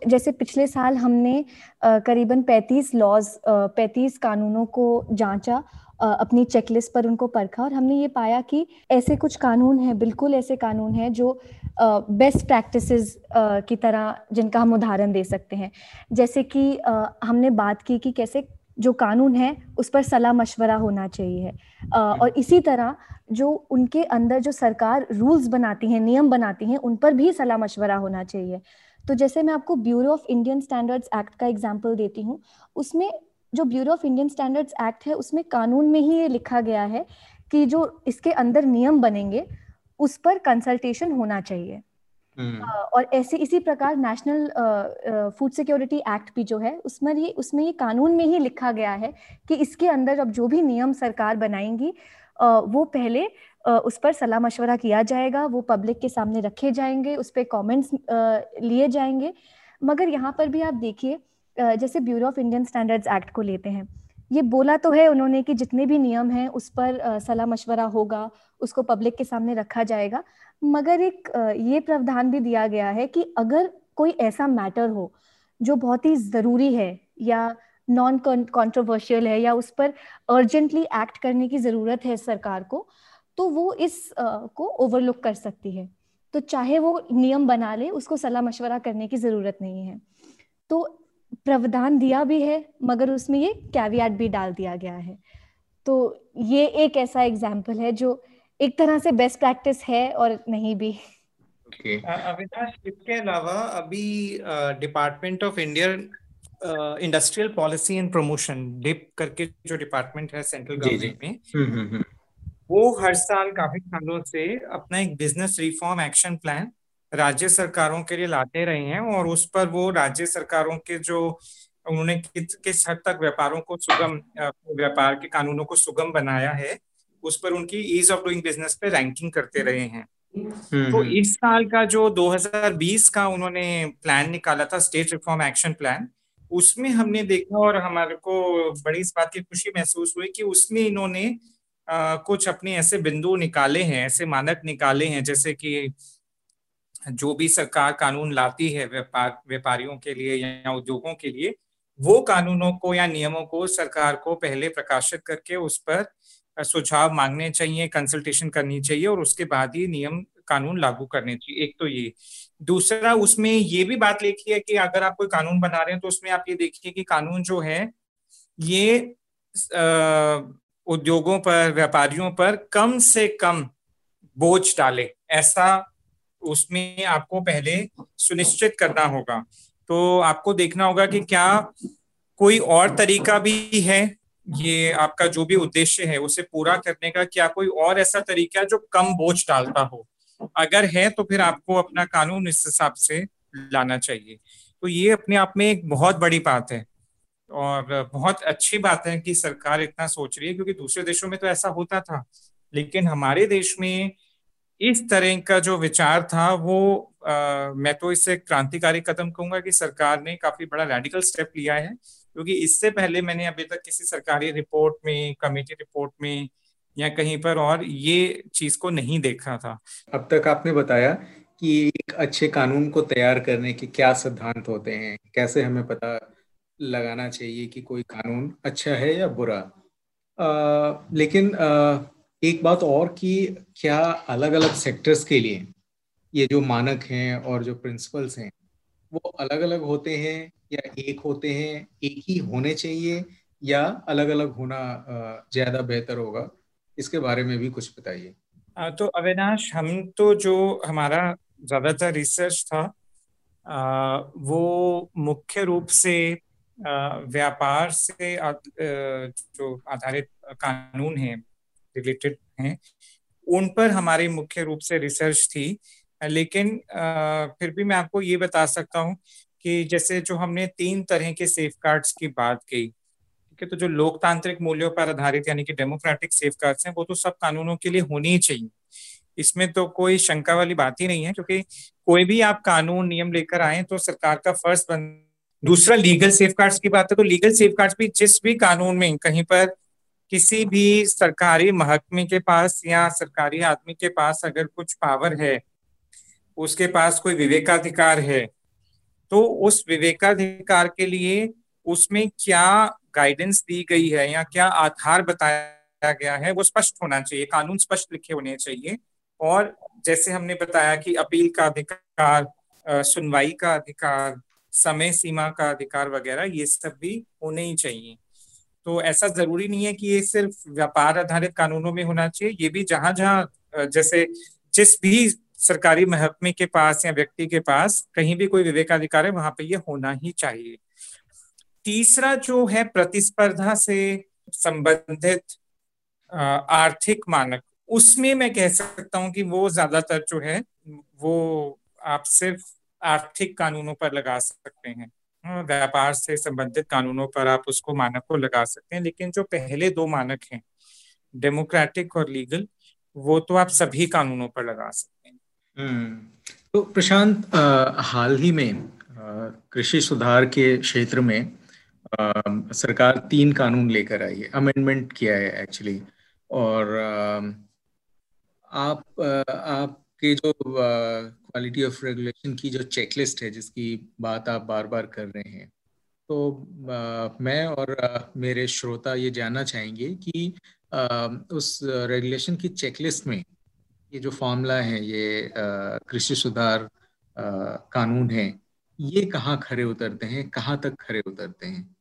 जैसे पिछले साल हमने करीबन 35 लॉज 35 कानूनों को जांचा अपनी चेकलिस्ट पर उनको परखा और हमने ये पाया कि ऐसे कुछ कानून हैं, बिल्कुल ऐसे कानून हैं जो बेस्ट प्रैक्टिसेस की तरह जिनका हम उदाहरण दे सकते हैं। जैसे कि हमने बात की कि कैसे जो कानून है, उस पर सलाह मशवरा होना चाहिए और इसी तरह जो उनके अंदर जो सरकार रूल्स बनाती हैं, नियम बनाती हैं, उन पर भी सलाह मशवरा होना चाहिए तो जैसे मैं आपको bureau of Indian standards act का एग्ज़ाम्पल देती हूँ, उसमें जो bureau of Indian standards act है, उसमें कानून में ही ये लिखा गया है कि जो इसके अंदर नियम बनेंगे, उस पर कंसल्टेशन होना चाहिए। और ऐसे इसी प्रकार नेशनल फ़ूड सिक्योरिटी एक्ट भी जो है, उसमें ये उसमें ये कानून में ही लिखा गया है कि इसके अंदर अब जो भी नियम सरकार बनाएँगी वो पहले उस पर सलाह मशवरा किया जाएगा, वो पब्लिक के सामने रखे जाएँगे, उस पर कॉमेंट्स लिए जाएँगे। मगर यहाँ पर भी आप देखिए जैसे bureau of Indian standards act को लेते हैं, ये बोला तो है उन्होंने कि जितने भी नियम हैं उस पर सलाह मशवरा होगा उसको पब्लिक के सामने रखा जाएगा। मगर एक ये प्रावधान भी दिया गया है कि अगर कोई ऐसा मैटर हो, जो बहुत ही ज़रूरी है या नॉन कॉन्ट्रोवर्शियल है या उस पर अर्जेंटली एक्ट करने की ज़रूरत है सरकार को तो वो इस को ओवरलुक कर सकती है। तो चाहे वो नियम बना ले, उसको सलाह मशवरा करने की ज़रूरत नहीं है। तो प्रावधान दिया भी है, मगर उसमें ये कैवियाट भी डाल दिया गया है। तो ये एक ऐसा एग्ज़ाम्पल है जो एक तरह से बेस्ट प्रैक्टिस है और नहीं भी okay. अविनाश इसके अलावा अभी department of Indian industrial policy and promotion DIPP करके जो डिपार्टमेंट है सेंट्रल गवर्नमेंट में हम्म, हम्म, हम्म। वो हर साल काफ़ी सालों से अपना एक बिज़नेस रिफॉर्म एक्शन प्लान राज्य सरकारों के लिए लाते रहे हैं और उस पर वो राज्य सरकारों के जो उन्होंने किस किस हद तक व्यापारों को सुगम व्यापार के कानूनों को सुगम बनाया है उस पर उनकी ईज ऑफ़ डूइंग बिज़नेस पे रैंकिंग करते रहे हैं हम्म, तो हम्म। इस साल का जो 2020 का उन्होंने प्लान निकाला था स्टेट रिफॉर्म एक्शन प्लान उसमें हमने देखा और हमारे को बड़ी इस बात की खुशी महसूस हुई कि उसमें इन्होंने आ, कुछ अपने ऐसे बिंदु निकाले हैं ऐसे मानक निकाले हैं जैसे कि जो भी सरकार कानून लाती है व्यापार व्यापारियों के लिए या उद्योगों के लिए वो कानूनों को या नियमों को सरकार को पहले प्रकाशित करके उस पर सुझाव मांगने चाहिए कंसल्टेशन करनी चाहिए और उसके बाद ही नियम, कानून लागू करने चाहिए। एक तो ये। दूसरा, उसमें ये भी बात लिखी है कि अगर आप कोई कानून बना रहे हैं तो उसमें आप ये देखिए कि कानून जो है, ये उद्योगों पर, व्यापारियों पर कम से कम बोझ डाले। ऐसा उसमें आपको पहले सुनिश्चित करना होगा। तो आपको देखना होगा कि क्या कोई और तरीका भी है ये आपका जो भी उद्देश्य है उसे पूरा करने का क्या कोई और ऐसा तरीका जो कम बोझ डालता हो? अगर है तो फिर आपको अपना कानून इस हिसाब से लाना चाहिए। तो ये अपने आप में एक बहुत बड़ी बात है और बहुत अच्छी बात है कि सरकार इतना सोच रही है क्योंकि दूसरे देशों में तो ऐसा होता था लेकिन हमारे देश में इस तरह का जो विचार था वो आ, मैं तो इसे क्रांतिकारी कदम कहूँगा कि सरकार ने काफ़ी बड़ा रेडिकल स्टेप लिया है। क्योंकि इससे पहले मैंने अभी तक किसी सरकारी रिपोर्ट में कमेटी रिपोर्ट में या कहीं पर और ये चीज़ को नहीं देखा था। अब तक आपने बताया कि एक अच्छे कानून को तैयार करने के क्या सिद्धांत होते हैं कैसे हमें पता लगाना चाहिए कि कोई कानून अच्छा है या बुरा? आ, लेकिन आ, एक बात और कि क्या अलग अलग सेक्टर्स के लिए ये जो मानक हैं और जो प्रिंसिपल्स हैं वो अलग अलग होते हैं या एक होते हैं, एक ही होने चाहिए या अलग अलग होना ज़्यादा बेहतर होगा? इसके बारे में भी कुछ बताइए। तो अविनाश, हम तो जो हमारा ज़्यादातर रिसर्च था वो मुख्य रूप से व्यापार से जो आधारित कानून है रिलेटेड हैं, उन पर हमारी मुख्य रूप से रिसर्च थी। लेकिन फिर भी मैं आपको ये बता सकता हूँ कि जैसे जो हमने तीन तरह के सेफ़ की बात की, ठीक है तो जो लोकतांत्रिक मूल्यों पर आधारित यानी कि डेमोक्रेटिक सेफ़ हैं, वो तो सब कानूनों के लिए होनी ही चाहिए। इसमें तो कोई शंका वाली बात ही नहीं है, क्योंकि कोई भी आप कानून नियम लेकर आए तो सरकार का फ़र्ज़ बन, दूसरा लीगल सेफ़ की बात है तो लीगल सेफ़ भी जिस भी कानून में, कहीं पर किसी भी सरकारी महकमे के पास या सरकारी आदमी के पास अगर कुछ पावर है, उसके पास कोई विवेकाधिकार है तो उस विवेकाधिकार के लिए उसमें क्या गाइडेंस दी गई है या क्या आधार बताया गया है, वो स्पष्ट होना चाहिए, कानून स्पष्ट लिखे होने चाहिए। और जैसे हमने बताया कि अपील का अधिकार सुनवाई का अधिकार, समय सीमा का अधिकार वगैरह, ये सब भी होने ही चाहिए। तो ऐसा ज़रूरी नहीं है कि ये सिर्फ़ व्यापार आधारित कानूनों में होना चाहिए, ये भी जहाँ जहाँ जैसे जिस भी सरकारी महकमे के पास या व्यक्ति के पास कहीं भी कोई विवेकाधिकार है वहाँ पे ये होना ही चाहिए। तीसरा जो है प्रतिस्पर्धा से संबंधित आर्थिक मानक, उसमें मैं कह सकता हूँ कि वो ज़्यादातर जो है, वो आप सिर्फ़ आर्थिक कानूनों पर लगा सकते हैं। व्यापार से संबंधित कानूनों पर आप उसको मानक को लगा सकते हैं, लेकिन जो पहले दो मानक हैं, डेमोक्रेटिक और लीगल, वो तो आप सभी कानूनों पर लगा सकते तो प्रशांत हाल ही में कृषि सुधार के क्षेत्र में आ, सरकार तीन कानून लेकर आई है। अमेंडमेंट किया है एक्चुअली और आ, आप आपके जो क्वालिटी ऑफ़ रेगुलेशन की जो चेकलिस्ट है जिसकी बात आप बार बार कर रहे हैं तो मैं और मेरे श्रोता ये जानना चाहेंगे कि उस रेगुलेशन की चेकलिस्ट में ये जो फॉर्मूला है ये कृषि सुधार कानून है ये कहाँ खड़े उतरते हैं कहाँ तक खड़े उतरते हैं?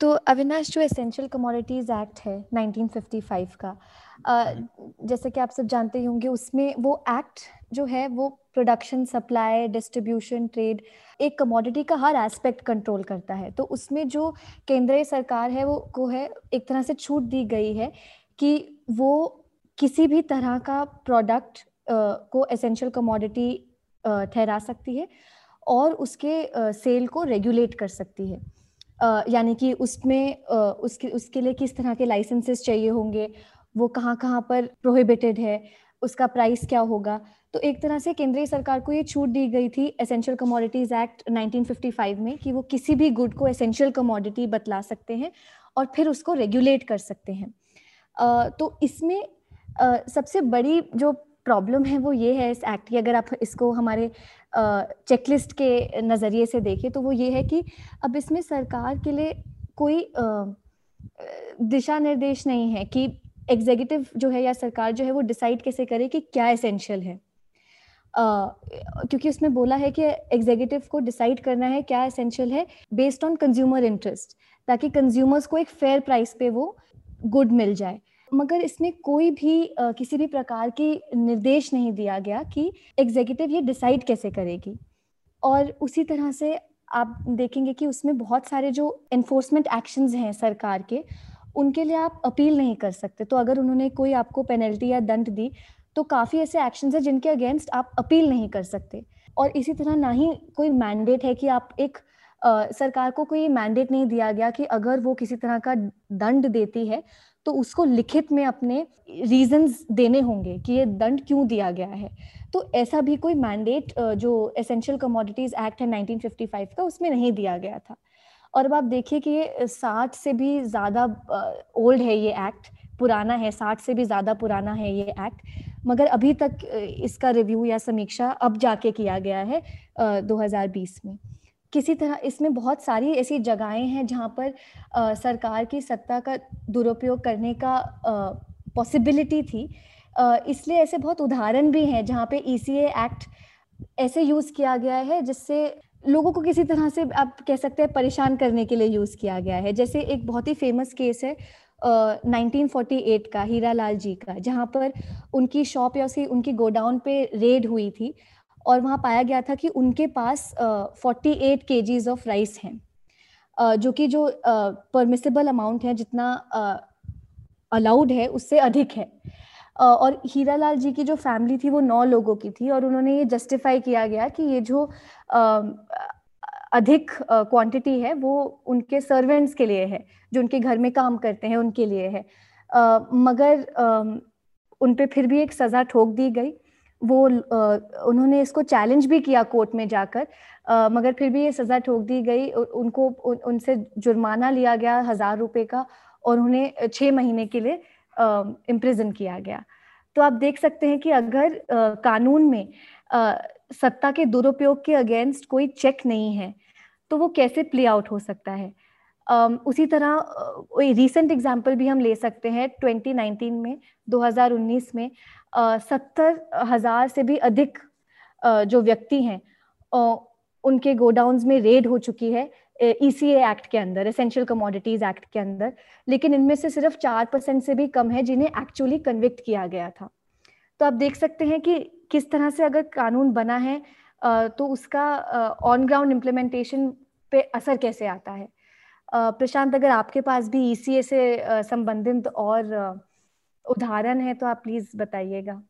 तो अविनाश जो एसेंशियल कमोडिटीज एक्ट है 1955 का जैसे कि आप सब जानते ही होंगे उसमें वो एक्ट जो है वो प्रोडक्शन सप्लाई डिस्ट्रीब्यूशन ट्रेड एक कमोडिटी का हर एस्पेक्ट कंट्रोल करता है। तो उसमें जो केंद्रीय सरकार है वो को है एक तरह से छूट दी गई है कि वो किसी भी तरह का प्रोडक्ट को एसेंशियल कमोडिटी ठहरा सकती है और उसके सेल को रेगुलेट कर सकती है। यानी कि उसमें उसके उसके लिए किस तरह के लाइसेंसेस चाहिए होंगे, वो कहाँ कहाँ पर प्रोहिबिटेड है, उसका प्राइस क्या होगा। तो एक तरह से केंद्रीय सरकार को ये छूट दी गई थी एसेंशियल कमोडिटीज एक्ट 1955 में कि वो किसी भी गुड को एसेंशियल कमोडिटी बतला सकते हैं और फिर उसको रेगुलेट कर सकते हैं। तो इसमें सबसे बड़ी जो प्रॉब्लम है वो ये है इस एक्ट की अगर आप इसको हमारे चेकलिस्ट के नज़रिए से देखें तो वो ये है कि अब इसमें सरकार के लिए कोई दिशा निर्देश नहीं है कि एग्जीक्यूटिव जो है या सरकार जो है वो डिसाइड कैसे करे कि क्या एसेंशियल है। Uh, क्योंकि उसमें बोला है कि एग्जीक्यूटिव को डिसाइड करना है क्या एसेंशियल है बेस्ड ऑन कंज्यूमर इंटरेस्ट ताकि कंज्यूमर्स को एक फेयर प्राइस पे वो गुड मिल जाए। मगर इसमें कोई भी आ, किसी भी प्रकार की निर्देश नहीं दिया गया कि एग्जीक्यूटिव ये डिसाइड कैसे करेगी। और उसी तरह से आप देखेंगे कि उसमें बहुत सारे जो एनफोर्समेंट एक्शंस हैं सरकार के उनके लिए आप अपील नहीं कर सकते। तो अगर उन्होंने कोई आपको पेनल्टी या दंड दी तो काफ़ी ऐसे एक्शंस हैं जिनके अगेंस्ट आप अपील नहीं कर सकते। और इसी तरह ना ही कोई मैंडेट है कि आप एक आ, सरकार को कोई मैंडेट नहीं दिया गया कि अगर वो किसी तरह का दंड देती है तो उसको लिखित में अपने रीजंस देने होंगे कि ये दंड क्यों दिया गया है। तो ऐसा भी कोई मैंडेट जो एसेंशियल कमोडिटीज एक्ट है 1955 का, उसमें नहीं दिया गया था। और अब आप देखिए कि ये साठ से भी ज़्यादा ओल्ड है ये एक्ट पुराना है, साठ से भी ज़्यादा पुराना है ये एक्ट मगर अभी तक इसका रिव्यू या समीक्षा अब जाके किया गया है 2020 में। किसी तरह इसमें बहुत सारी ऐसी जगहें हैं जहाँ पर आ, सरकार की सत्ता का दुरुपयोग करने का पॉसिबिलिटी थी। इसलिए ऐसे बहुत उदाहरण भी हैं जहाँ पे ई एक्ट ऐसे यूज़ किया गया है जिससे लोगों को किसी तरह से आप कह सकते हैं परेशान करने के लिए यूज़ किया गया है। जैसे एक बहुत ही फ़ेमस केस है फोर्टी एट का हीरा लाल जी का जहाँ पर उनकी शॉप या उसकी उनकी गोडाउन पे रेड हुई थी। और वहाँ पाया गया था कि उनके पास फोर्टी एट के ऑफ़ राइस हैं। जो कि जो परमिसेबल अमाउंट है, जितना अलाउड है, उससे अधिक है। और हीरा लाल जी की जो फैमिली थी, वो नौ लोगों की थी, और उन्होंने ये जस्टिफाई किया गया कि ये जो अधिक क्वांटिटी है, वो उनके सर्वेंट्स के लिए है, जो उनके घर में काम करते हैं, उनके लिए है। मगर उन पर फिर भी एक सज़ा ठोक दी गई। वो उन्होंने इसको चैलेंज भी किया कोर्ट में जाकर। मगर फिर भी ये सज़ा ठोक दी गई। उनको उन, उनसे जुर्माना लिया गया हज़ार रुपए का और उन्हें छः महीने के लिए इम्प्रिजन किया गया। तो आप देख सकते हैं कि अगर कानून में सत्ता के दुरुपयोग के अगेंस्ट कोई चेक नहीं है तो वो कैसे प्ले आउट हो सकता है? उसी तरह रिसेंट एग्जांपल भी हम ले सकते हैं। 2019 में 2019 में सत्तर हज़ार से भी अधिक जो व्यक्ति हैं उनके गोडाउन्स में रेड हो चुकी है ईसीए एक्ट के अंदर एसेंशियल कमोडिटीज एक्ट के अंदर, लेकिन इनमें से सिर्फ़ चार परसेंट से भी कम है जिन्हें एक्चुअली कन्विक्ट किया गया था। तो आप देख सकते हैं कि किस तरह से अगर कानून बना है तो उसका ऑन ग्राउंड इम्प्लीमेंटेशन पे असर कैसे आता है? प्रशांत, अगर आपके पास भी ईसीए से संबंधित और उदाहरण है तो आप प्लीज़ बताइएगा।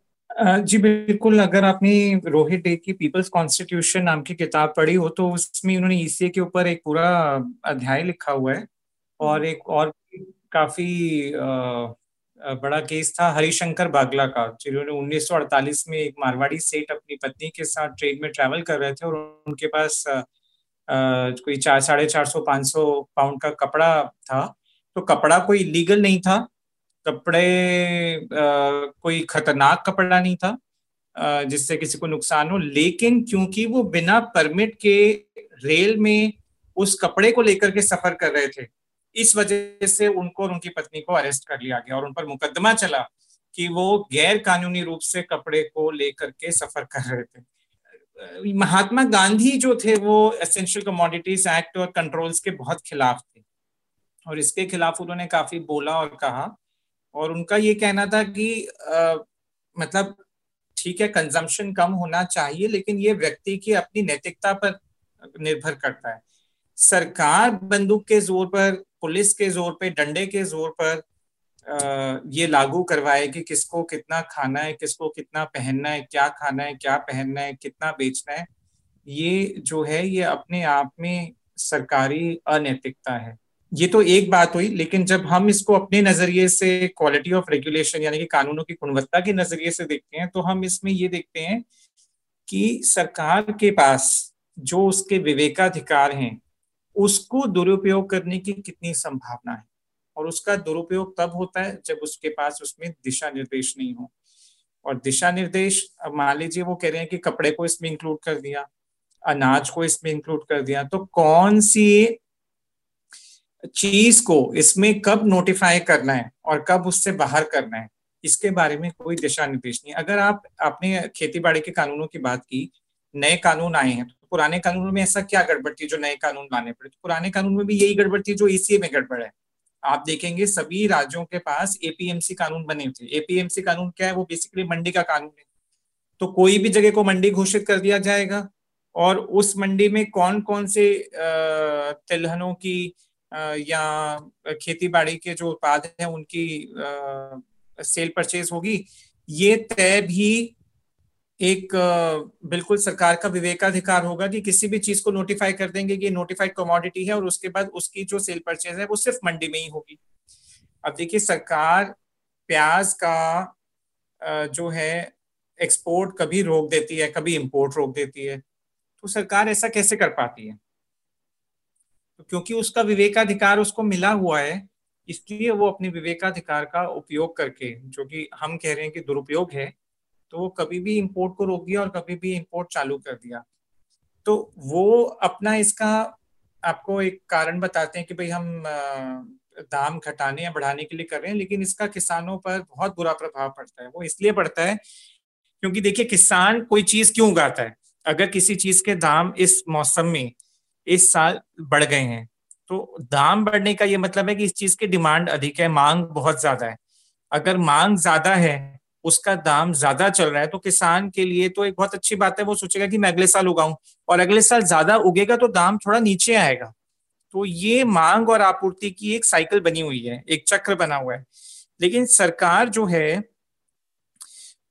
जी बिल्कुल अगर आपने रोहित डे की पीपल्स कॉन्स्टिट्यूशन नाम की किताब पढ़ी हो तो उसमें उन्होंने ईसीए के ऊपर एक पूरा अध्याय लिखा हुआ है और एक और काफ़ी बड़ा केस था हरिशंकर बागला का जिन्होंने 1948 में एक मारवाड़ी सेठ अपनी पत्नी के साथ ट्रेन में ट्रैवल कर रहे थे और उनके पास कोई चार साढ़े चार सौ पाँच सौ पाउंड का कपड़ा था। तो कपड़ा कोई लीगल नहीं था कपड़े आ, कोई खतरनाक कपड़ा नहीं था जिससे किसी को नुकसान हो लेकिन क्योंकि वो बिना परमिट के रेल में उस कपड़े को लेकर के सफ़र कर रहे थे इस वजह से उनको और उनकी पत्नी को अरेस्ट कर लिया गया और उन पर मुकदमा चला कि वो गैर कानूनी रूप से कपड़े को लेकर के सफ़र कर रहे थे। महात्मा गांधी जो थे वो एसेंशियल कमोडिटीज एक्ट और कंट्रोल्स के बहुत खिलाफ थे और इसके खिलाफ उन्होंने काफ़ी बोला और कहा और उनका ये कहना था कि आ, मतलब ठीक है कंजम्पशन कम होना चाहिए लेकिन ये व्यक्ति की अपनी नैतिकता पर निर्भर करता है। सरकार बंदूक के ज़ोर पर पुलिस के ज़ोर पे डंडे के ज़ोर पर आ, ये लागू करवाए कि किसको कितना खाना है किसको कितना पहनना है क्या खाना है क्या पहनना है कितना बेचना है ये जो है ये अपने आप में सरकारी अनैतिकता है। ये तो एक बात हुई, लेकिन जब हम इसको अपने नज़रिए से क्वालिटी ऑफ़ रेगुलेशन यानी कि कानूनों की गुणवत्ता के नज़रिए से देखते हैं तो हम इसमें ये देखते हैं कि सरकार के पास जो उसके विवेकाधिकार हैं, उसको दुरुपयोग करने की कितनी संभावना है? और उसका दुरुपयोग तब होता है जब उसके पास उसमें दिशा निर्देश नहीं हो। और दिशा निर्देश, अब मान लीजिए वो कह रहे हैं कि कपड़े को इसमें इंक्लूड कर दिया, अनाज को इसमें इंक्लूड कर दिया तो कौन सी चीज़ को इसमें कब नोटिफाई करना है और कब उससे बाहर करना है, इसके बारे में कोई दिशा निर्देश नहीं अगर आप अपने खेती बाड़ी के कानूनों की बात की, नए कानून आए हैं तो पुराने कानूनों में ऐसा क्या गड़बड़ थी जो नए कानून लाने पड़े? तो पुराने कानून में भी यही गड़बड़ थी जो एसीए में गड़बड़ है। आप देखेंगे सभी राज्यों के पास एपीएमसी कानून बने थे। एपीएमसी कानून क्या है? वो बेसिकली मंडी का कानून है। तो कोई भी जगह को मंडी घोषित कर दिया जाएगा और उस मंडी में कौन कौन से तिलहनों की या खेती बाड़ी के जो उत्पाद हैं, उनकी सेल परचेज होगी, ये तय भी एक बिल्कुल सरकार का विवेकाधिकार होगा कि किसी भी चीज़ को नोटिफाई कर देंगे कि नोटिफाइड कमोडिटी है और उसके बाद उसकी जो सेल परचेज है, वो सिर्फ़ मंडी में ही होगी। अब देखिए, सरकार प्याज का जो है एक्सपोर्ट कभी रोक देती है, कभी इंपोर्ट रोक देती है। तो सरकार ऐसा कैसे कर पाती है? क्योंकि उसका विवेकाधिकार उसको मिला हुआ है, इसलिए वो अपने विवेकाधिकार का उपयोग करके, जो कि हम कह रहे हैं कि दुरुपयोग है तो वो कभी भी इंपोर्ट को रोक दिया और कभी भी इंपोर्ट चालू कर दिया। तो वो अपना इसका आपको एक कारण बताते हैं कि भाई हम दाम घटाने या बढ़ाने के लिए कर रहे हैं, लेकिन इसका किसानों पर बहुत बुरा प्रभाव पड़ता है। वो इसलिए पड़ता है क्योंकि देखिए, किसान कोई चीज़ क्यों उगाता है? अगर किसी चीज़ के दाम इस मौसम में इस साल बढ़ गए हैं। तो दाम बढ़ने का ये मतलब है कि इस चीज़ की डिमांड अधिक है, मांग बहुत ज़्यादा है। अगर मांग ज़्यादा है, उसका दाम ज़्यादा चल रहा है तो किसान के लिए तो एक बहुत अच्छी बात है, वो सोचेगा कि मैं अगले साल उगाऊं और अगले साल ज़्यादा उगेगा तो दाम थोड़ा नीचे आएगा। तो ये मांग और आपूर्ति की एक साइकिल बनी हुई है, एक चक्र बना हुआ है। लेकिन सरकार जो है,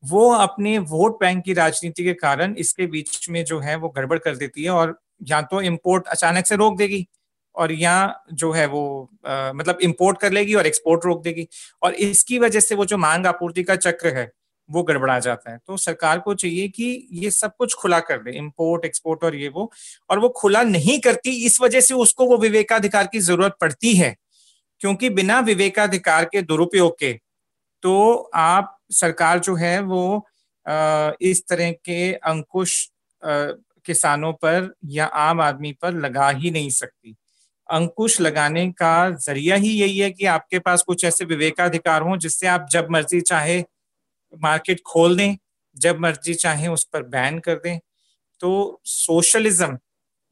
वो अपने वोट बैंक की राजनीति के कारण इसके बीच में जो है, वो गड़बड़ कर देती है और या तो इम्पोर्ट अचानक से रोक देगी और यहाँ जो है वो आ, मतलब इम्पोर्ट कर लेगी और एक्सपोर्ट रोक देगी। और इसकी वजह से वो जो मांग आपूर्ति का चक्र है वो गड़बड़ा जाता है। तो सरकार को चाहिए कि ये सब कुछ खुला कर दे इम्पोर्ट एक्सपोर्ट और ये वो। और वो खुला नहीं करती इस वजह से उसको वो विवेकाधिकार की ज़रूरत पड़ती है। क्योंकि बिना विवेकाधिकार के दुरुपयोग के तो आप सरकार जो है वो आ, इस तरह के अंकुश किसानों पर या आम आदमी पर लगा ही नहीं सकती। अंकुश लगाने का ज़रिया ही यही है कि आपके पास कुछ ऐसे विवेकाधिकार हों जिससे आप जब मर्ज़ी चाहे मार्केट खोल दें, जब मर्ज़ी चाहे उस पर बैन कर दें। तो सोशलिज्म,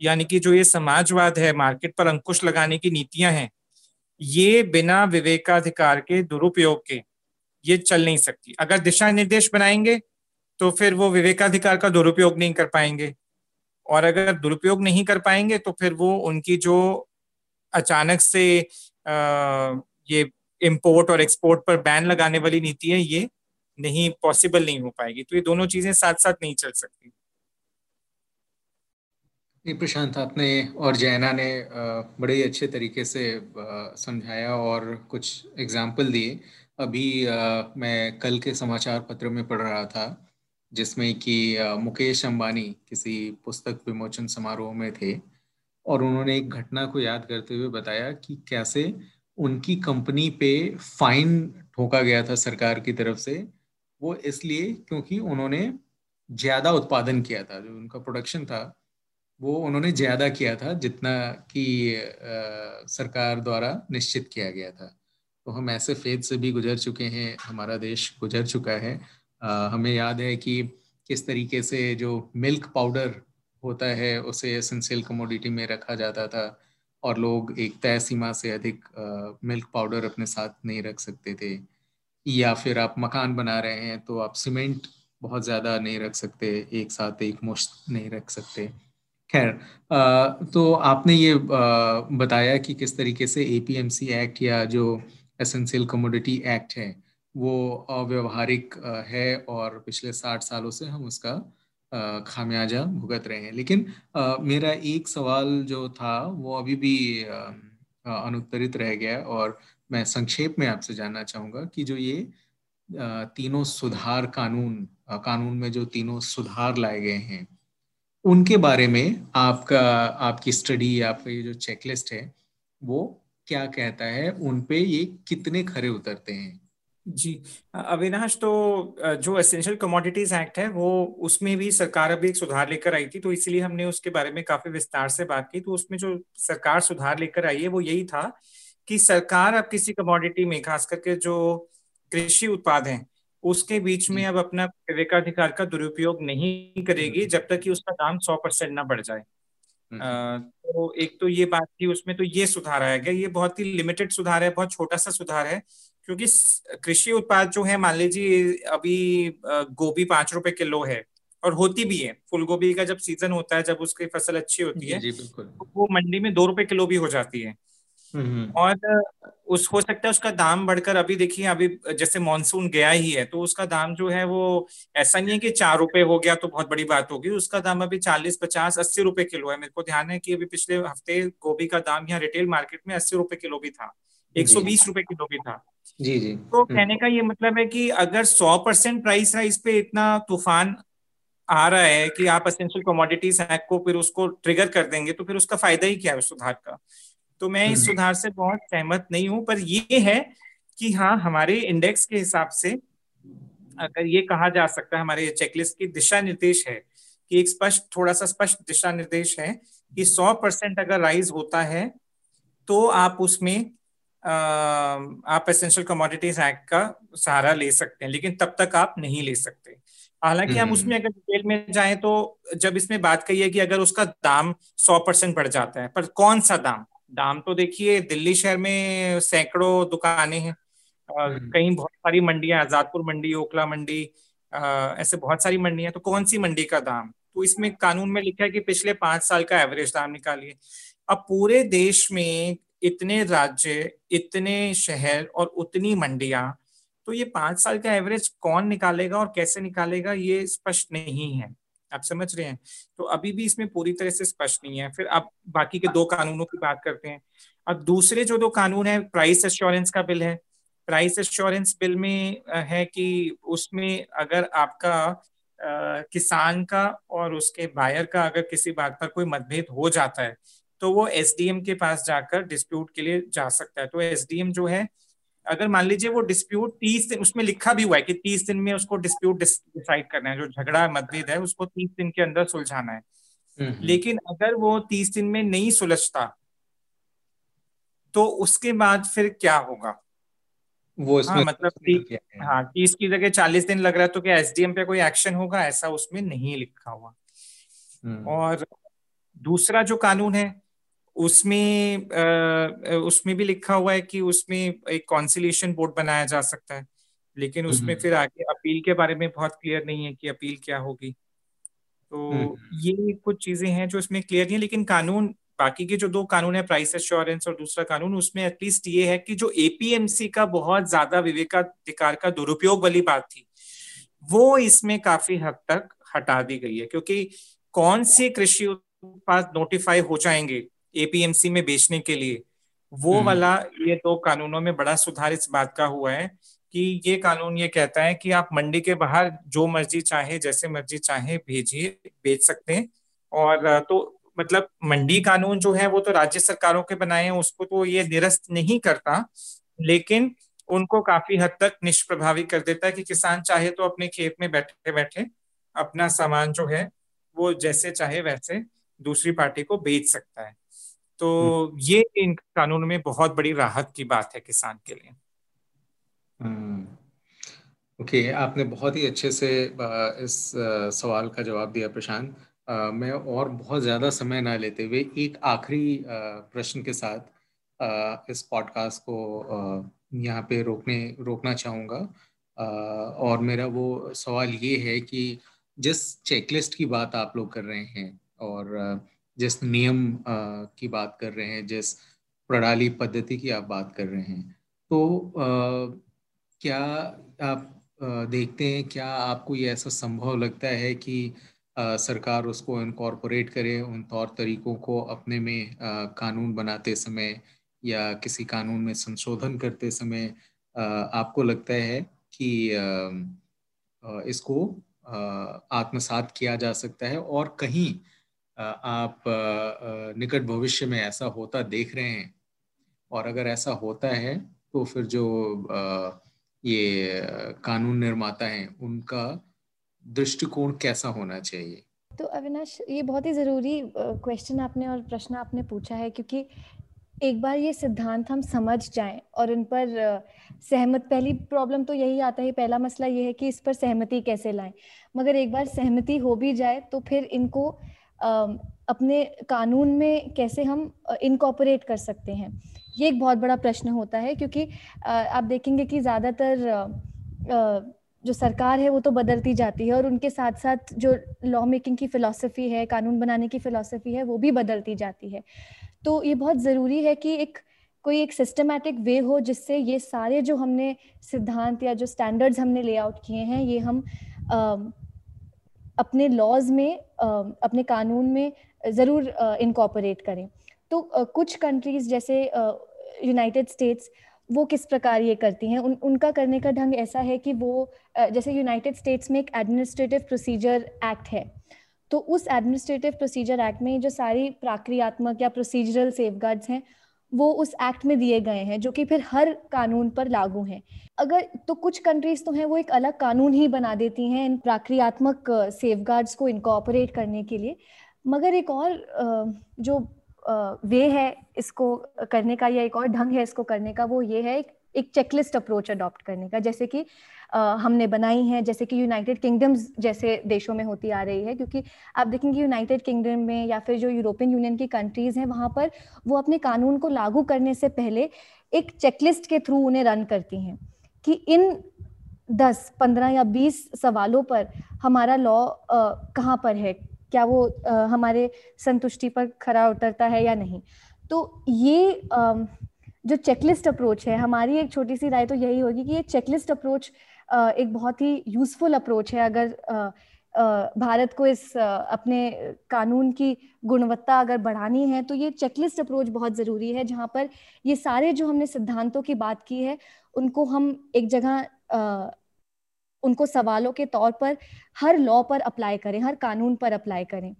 यानी कि जो ये समाजवाद है, मार्केट पर अंकुश लगाने की नीतियाँ हैं, ये बिना विवेकाधिकार के, दुरुपयोग के, ये चल नहीं सकती। अगर दिशा निर्देश बनाएँगे तो फिर वो विवेकाधिकार का दुरुपयोग नहीं कर पाएँगे। और अगर दुरुपयोग नहीं कर पाएँगे तो फिर वो उनकी जो अचानक से ये इम्पोर्ट और एक्सपोर्ट पर बैन लगाने वाली नीति है, ये नहीं पॉसिबल नहीं हो पाएगी। तो ये दोनों चीज़ें साथ साथ नहीं चल सकती। नहीं प्रशांत, आपने और जैना ने बड़े ही अच्छे तरीके से समझाया और कुछ एग्ज़ाम्पल दिए। अभी मैं कल के समाचार पत्र में पढ़ रहा था। जिसमें कि मुकेश अंबानी किसी पुस्तक विमोचन समारोह में थे और उन्होंने एक घटना को याद करते हुए बताया कि कैसे उनकी कंपनी पे फाइन ठोका गया था सरकार की तरफ़ से। वो इसलिए क्योंकि उन्होंने ज़्यादा उत्पादन किया था, जो उनका प्रोडक्शन था, वो उन्होंने ज़्यादा किया था जितना कि सरकार द्वारा निश्चित किया गया था। तो हम ऐसे फ़ेज़ से भी गुजर चुके हैं, हमारा देश गुजर चुका है। हमें याद है कि किस तरीके से जो मिल्क पाउडर होता है, उसे एसेंशियल कमोडिटी में रखा जाता था और लोग एक तय सीमा से अधिक मिल्क पाउडर अपने साथ नहीं रख सकते थे। या फिर आप मकान बना रहे हैं तो आप सीमेंट बहुत ज़्यादा नहीं रख सकते, एक साथ एक मुश्त नहीं रख सकते। खैर तो आपने ये बताया कि किस तरीके से एपीएमसी एक्ट या जो एसेंशियल कमोडिटी एक्ट है वो अव्यवहारिक है और पिछले साठ सालों से हम उसका खामियाजा भुगत रहे हैं। लेकिन मेरा एक सवाल जो था, वो अभी भी अनुत्तरित रह गया और मैं संक्षेप में आपसे जानना चाहूँगा कि जो ये तीनों सुधार कानून कानून में जो तीनों सुधार लाए गए हैं, उनके बारे में आपका, आपकी स्टडी, आपका ये जो चेकलिस्ट है, वो क्या कहता है उन पे ये कितने खरे उतरते हैं? जी। अविनाश तो जो एसेंशियल कमोडिटीज एक्ट है वो उसमें भी सरकार अभी एक सुधार लेकर आई थी तो इसलिए हमने उसके बारे में काफ़ी विस्तार से बात की। तो उसमें जो सरकार सुधार लेकर आई है वो यही था कि सरकार अब किसी कमोडिटी में खास करके जो कृषि उत्पाद हैं उसके बीच में अब अपना विवेकाधिकार का दुरुपयोग नहीं करेगी जब तक कि उसका दाम सौ परसेंट ना बढ़ जाए। तो एक तो ये बात थी उसमें तो ये सुधार आया गया। ये बहुत ही लिमिटेड सुधार है बहुत छोटा सा सुधार है क्योंकि कृषि उत्पाद जो है मान लीजिए अभी गोभी पाँच रुपए किलो है और होती भी है। फूल गोभी का जब सीज़न होता है जब उसकी फ़सल अच्छी होती है तो वो मंडी में दो रुपए किलो भी हो जाती है। और उस हो सकता है उसका दाम बढ़कर अभी देखिए अभी जैसे मानसून गया ही है तो उसका दाम जो है वो ऐसा नहीं है कि चार रुपए हो गया तो बहुत बड़ी बात होगी। उसका दाम अभी चालीस पचास अस्सी रुपए किलो है। मेरे को ध्यान है कि अभी पिछले हफ़्ते गोभी का दाम यहाँ रिटेल मार्केट में अस्सी रुपए किलो भी था। एक सौ बीस रुपए किलो भी था जी जी तो हम्म। कहने का ये मतलब है कि अगर सौ परसेंट प्राइस राइस पे इतना तूफ़ान आ रहा है कि आप असेंशियल कमोडिटीज एक्ट को फिर उसको ट्रिगर कर देंगे तो फिर उसका फ़ायदा ही क्या है सुधार का तो मैं इस हम्म। सुधार से बहुत सहमत नहीं हूँ पर ये है कि हाँ हमारे इंडेक्स के हिसाब से अगर ये कहा जा सकता है हमारे चेकलिस्ट की दिशा निर्देश है कि एक स्पष्ट थोड़ा सा स्पष्ट दिशा निर्देश है कि 100 परसेंट अगर राइज होता है तो आप उसमें आप एसेंशियल कमोडिटीज एक्ट का सहारा ले सकते हैं लेकिन तब तक आप नहीं ले सकते। हालाँकि हम उसमें अगर डिटेल में जाएँ तो जब इसमें बात कही है कि अगर उसका दाम सौ परसेंट बढ़ जाता है पर कौन सा दाम? दाम तो देखिए दिल्ली शहर में सैकड़ों दुकानें हैं हम्म। कहीं बहुत सारी मंडियाँ आजादपुर मंडी ओखला मंडी ऐसे बहुत सारी मंडियाँ तो कौन सी मंडी का दाम? तो इसमें कानून में लिखा है कि पिछले पाँच साल का एवरेज दाम निकालिए। अब पूरे देश में इतने राज्य इतने शहर और उतनी मंडियाँ तो ये पाँच साल का एवरेज कौन निकालेगा और कैसे निकालेगा ये स्पष्ट नहीं है। आप समझ रहे हैं? तो अभी भी इसमें पूरी तरह से स्पष्ट नहीं है। फिर आप बाकी के दो कानूनों की बात करते हैं। अब दूसरे जो दो कानून है प्राइस एश्योरेंस का बिल है। प्राइस एश्योरेंस बिल में है कि उसमें अगर आपका आ, किसान का और उसके बायर का अगर किसी बात पर कोई मतभेद हो जाता है तो वो एसडीएम के पास जाकर डिस्प्यूट के लिए जा सकता है। तो एसडीएम जो है अगर मान लीजिए वो डिस्प्यूट तीस दिन उसमें लिखा भी हुआ है कि तीस दिन में उसको डिस्प्यूट डिसाइड करना है जो झगड़ा मतभेद है उसको तीस दिन के अंदर सुलझाना है। हम्म, हम्म। लेकिन अगर वो तीस दिन में नहीं सुलझता तो उसके बाद फिर क्या होगा? वो इसमें हाँ मतलब हाँ? तीस की जगह चालीस दिन लग रहा है तो क्या एसडीएम पे कोई एक्शन होगा? ऐसा उसमें नहीं लिखा हुआ। हम्म। और दूसरा जो कानून है उसमें उसमें भी लिखा हुआ है कि उसमें एक कॉन्सिलेशन बोर्ड बनाया जा सकता है। लेकिन उसमें फिर आगे अपील के बारे में बहुत क्लियर नहीं है कि अपील क्या होगी। तो ये कुछ चीज़ें हैं जो इसमें क्लियर नहीं है लेकिन कानून बाकी के जो दो कानून है प्राइस एश्योरेंस और दूसरा कानून उसमें एटलीस्ट ये है कि जो एपीएमसी का बहुत ज़्यादा विवेकाधिकार का दुरुपयोग वाली बात थी वो इसमें काफ़ी हद तक हटा दी गई है। क्योंकि कौन से कृषि उत्पाद नोटिफाई हो जाएँगे? एपीएमसी में बेचने के लिए। वो हम्म। वाला ये दो कानूनों में बड़ा सुधार इस बात का हुआ है कि ये कानून ये कहता है कि आप मंडी के बाहर जो मर्ज़ी चाहे जैसे मर्ज़ी चाहे भेजिए बेच सकते हैं। और तो मतलब मंडी कानून जो है वो तो राज्य सरकारों के बनाए हैं उसको तो ये निरस्त नहीं करता लेकिन उनको काफ़ी हद तक निष्प्रभावी कर देता है कि किसान चाहे तो अपने खेत में बैठे बैठे अपना सामान जो है वो जैसे चाहे वैसे दूसरी पार्टी को बेच सकता है। तो हम्म। ये इन कानून में बहुत बड़ी राहत की बात है किसान के लिए हम्म। ओके okay, आपने बहुत ही अच्छे से इस सवाल का जवाब दिया प्रशांत मैं और बहुत ज़्यादा समय ना लेते हुए एक आखिरी प्रश्न के साथ इस पॉडकास्ट को यहाँ पे रोकने रोकना चाहूँगा और मेरा वो सवाल ये है कि जिस चेकलिस्ट की बात आप लोग कर रहे हैं और जिस नियम की बात कर रहे हैं, जिस प्रणाली पद्धति की आप बात कर रहे हैं। तो क्या आप देखते हैं, क्या आपको ये ऐसा संभव लगता है कि सरकार उसको इनकॉर्पोरेट करे उन तौर तरीकों को अपने में कानून बनाते समय या किसी कानून में संशोधन करते समय आपको लगता है कि इसको आत्मसात किया जा सकता है? और कहीं आप निकट भविष्य में ऐसा होता देख रहे हैं। और अगर ऐसा होता है तो फिर जो ये कानून निर्माता हैं, उनका दृष्टिकोण कैसा होना चाहिए? तो अविनाश, ये बहुत ही ज़रूरी क्वेश्चन आपने और प्रश्न आपने पूछा है, क्योंकि एक बार ये सिद्धांत हम समझ जाएँ और इन पर सहमत, पहली प्रॉब्लम तो यही आता है, पहला मसला ये है कि इस पर सहमति कैसे लाएँ। मगर एक बार सहमति हो भी जाए तो फिर इनको अपने कानून में कैसे हम इनकॉपरेट कर सकते हैं? ये एक बहुत बड़ा प्रश्न होता है क्योंकि आप देखेंगे कि ज़्यादातर जो सरकार है वो तो बदलती जाती है और उनके साथ साथ जो लॉ मेकिंग की फ़िलासफ़ी है, कानून बनाने की फ़िलासफ़ी है, वो भी बदलती जाती है। तो ये बहुत ज़रूरी है कि एक, कोई एक सिस्टमैटिक वे हो जिससे ये सारे जो हमने सिद्धांत या जो स्टैंडर्ड्स हमने ले आउट किए हैं, ये हम अपने लॉज में अपने कानून में ज़रूर इनकॉपरेट करें। तो कुछ कंट्रीज़ जैसे यूनाइटेड स्टेट्स वो किस प्रकार ये करती हैं? उन, उनका करने का ढंग ऐसा है कि वो जैसे यूनाइटेड स्टेट्स में एक एडमिनिस्ट्रेटिव प्रोसीजर एक्ट है। तो उस एडमिनिस्ट्रेटिव प्रोसीजर एक्ट में जो सारी प्राक्रियात्मक या प्रोसीजरल सेफगार्ड्स हैं वो उस एक्ट में दिए गए हैं, जो कि फिर हर कानून पर लागू हैं। अगर तो कुछ कंट्रीज़ तो हैं, वो एक अलग कानून ही बना देती हैं इन प्रक्रियात्मक सेफगार्ड्स को इनकॉपरेट करने के लिए। मगर एक और जो वे है इसको करने का या एक और ढंग है इसको करने का, वो ये है एक एक चेकलिस्ट अप्रोच अडॉप्ट करने का। जैसे कि हमने बनाई है जैसे कि यूनाइटेड किंगडम्स जैसे देशों में होती आ रही है क्योंकि आप देखेंगे यूनाइटेड किंगडम में या फिर जो यूरोपियन यूनियन की कंट्रीज़ हैं वहाँ पर वो अपने कानून को लागू करने से पहले एक चेकलिस्ट के थ्रू उन्हें रन करती हैं कि इन दस पंद्रह या बीस सवालों पर हमारा लॉ कहाँ पर है? क्या वो आ, हमारे संतुष्टि पर खरा उतरता है या नहीं? तो ये आ, जो चेकलिस्ट अप्रोच है, हमारी एक छोटी सी राय तो यही होगी कि ये चेकलिस्ट अप्रोच एक बहुत ही यूजफुल अप्रोच है। अगर भारत को इस अपने कानून की गुणवत्ता अगर बढ़ानी है तो ये चेकलिस्ट अप्रोच बहुत ज़रूरी है, जहाँ पर ये सारे जो हमने सिद्धांतों की बात की है, उनको हम एक जगह उनको सवालों के तौर पर हर लॉ पर अप्लाई करें, हर कानून पर अप्लाई करें।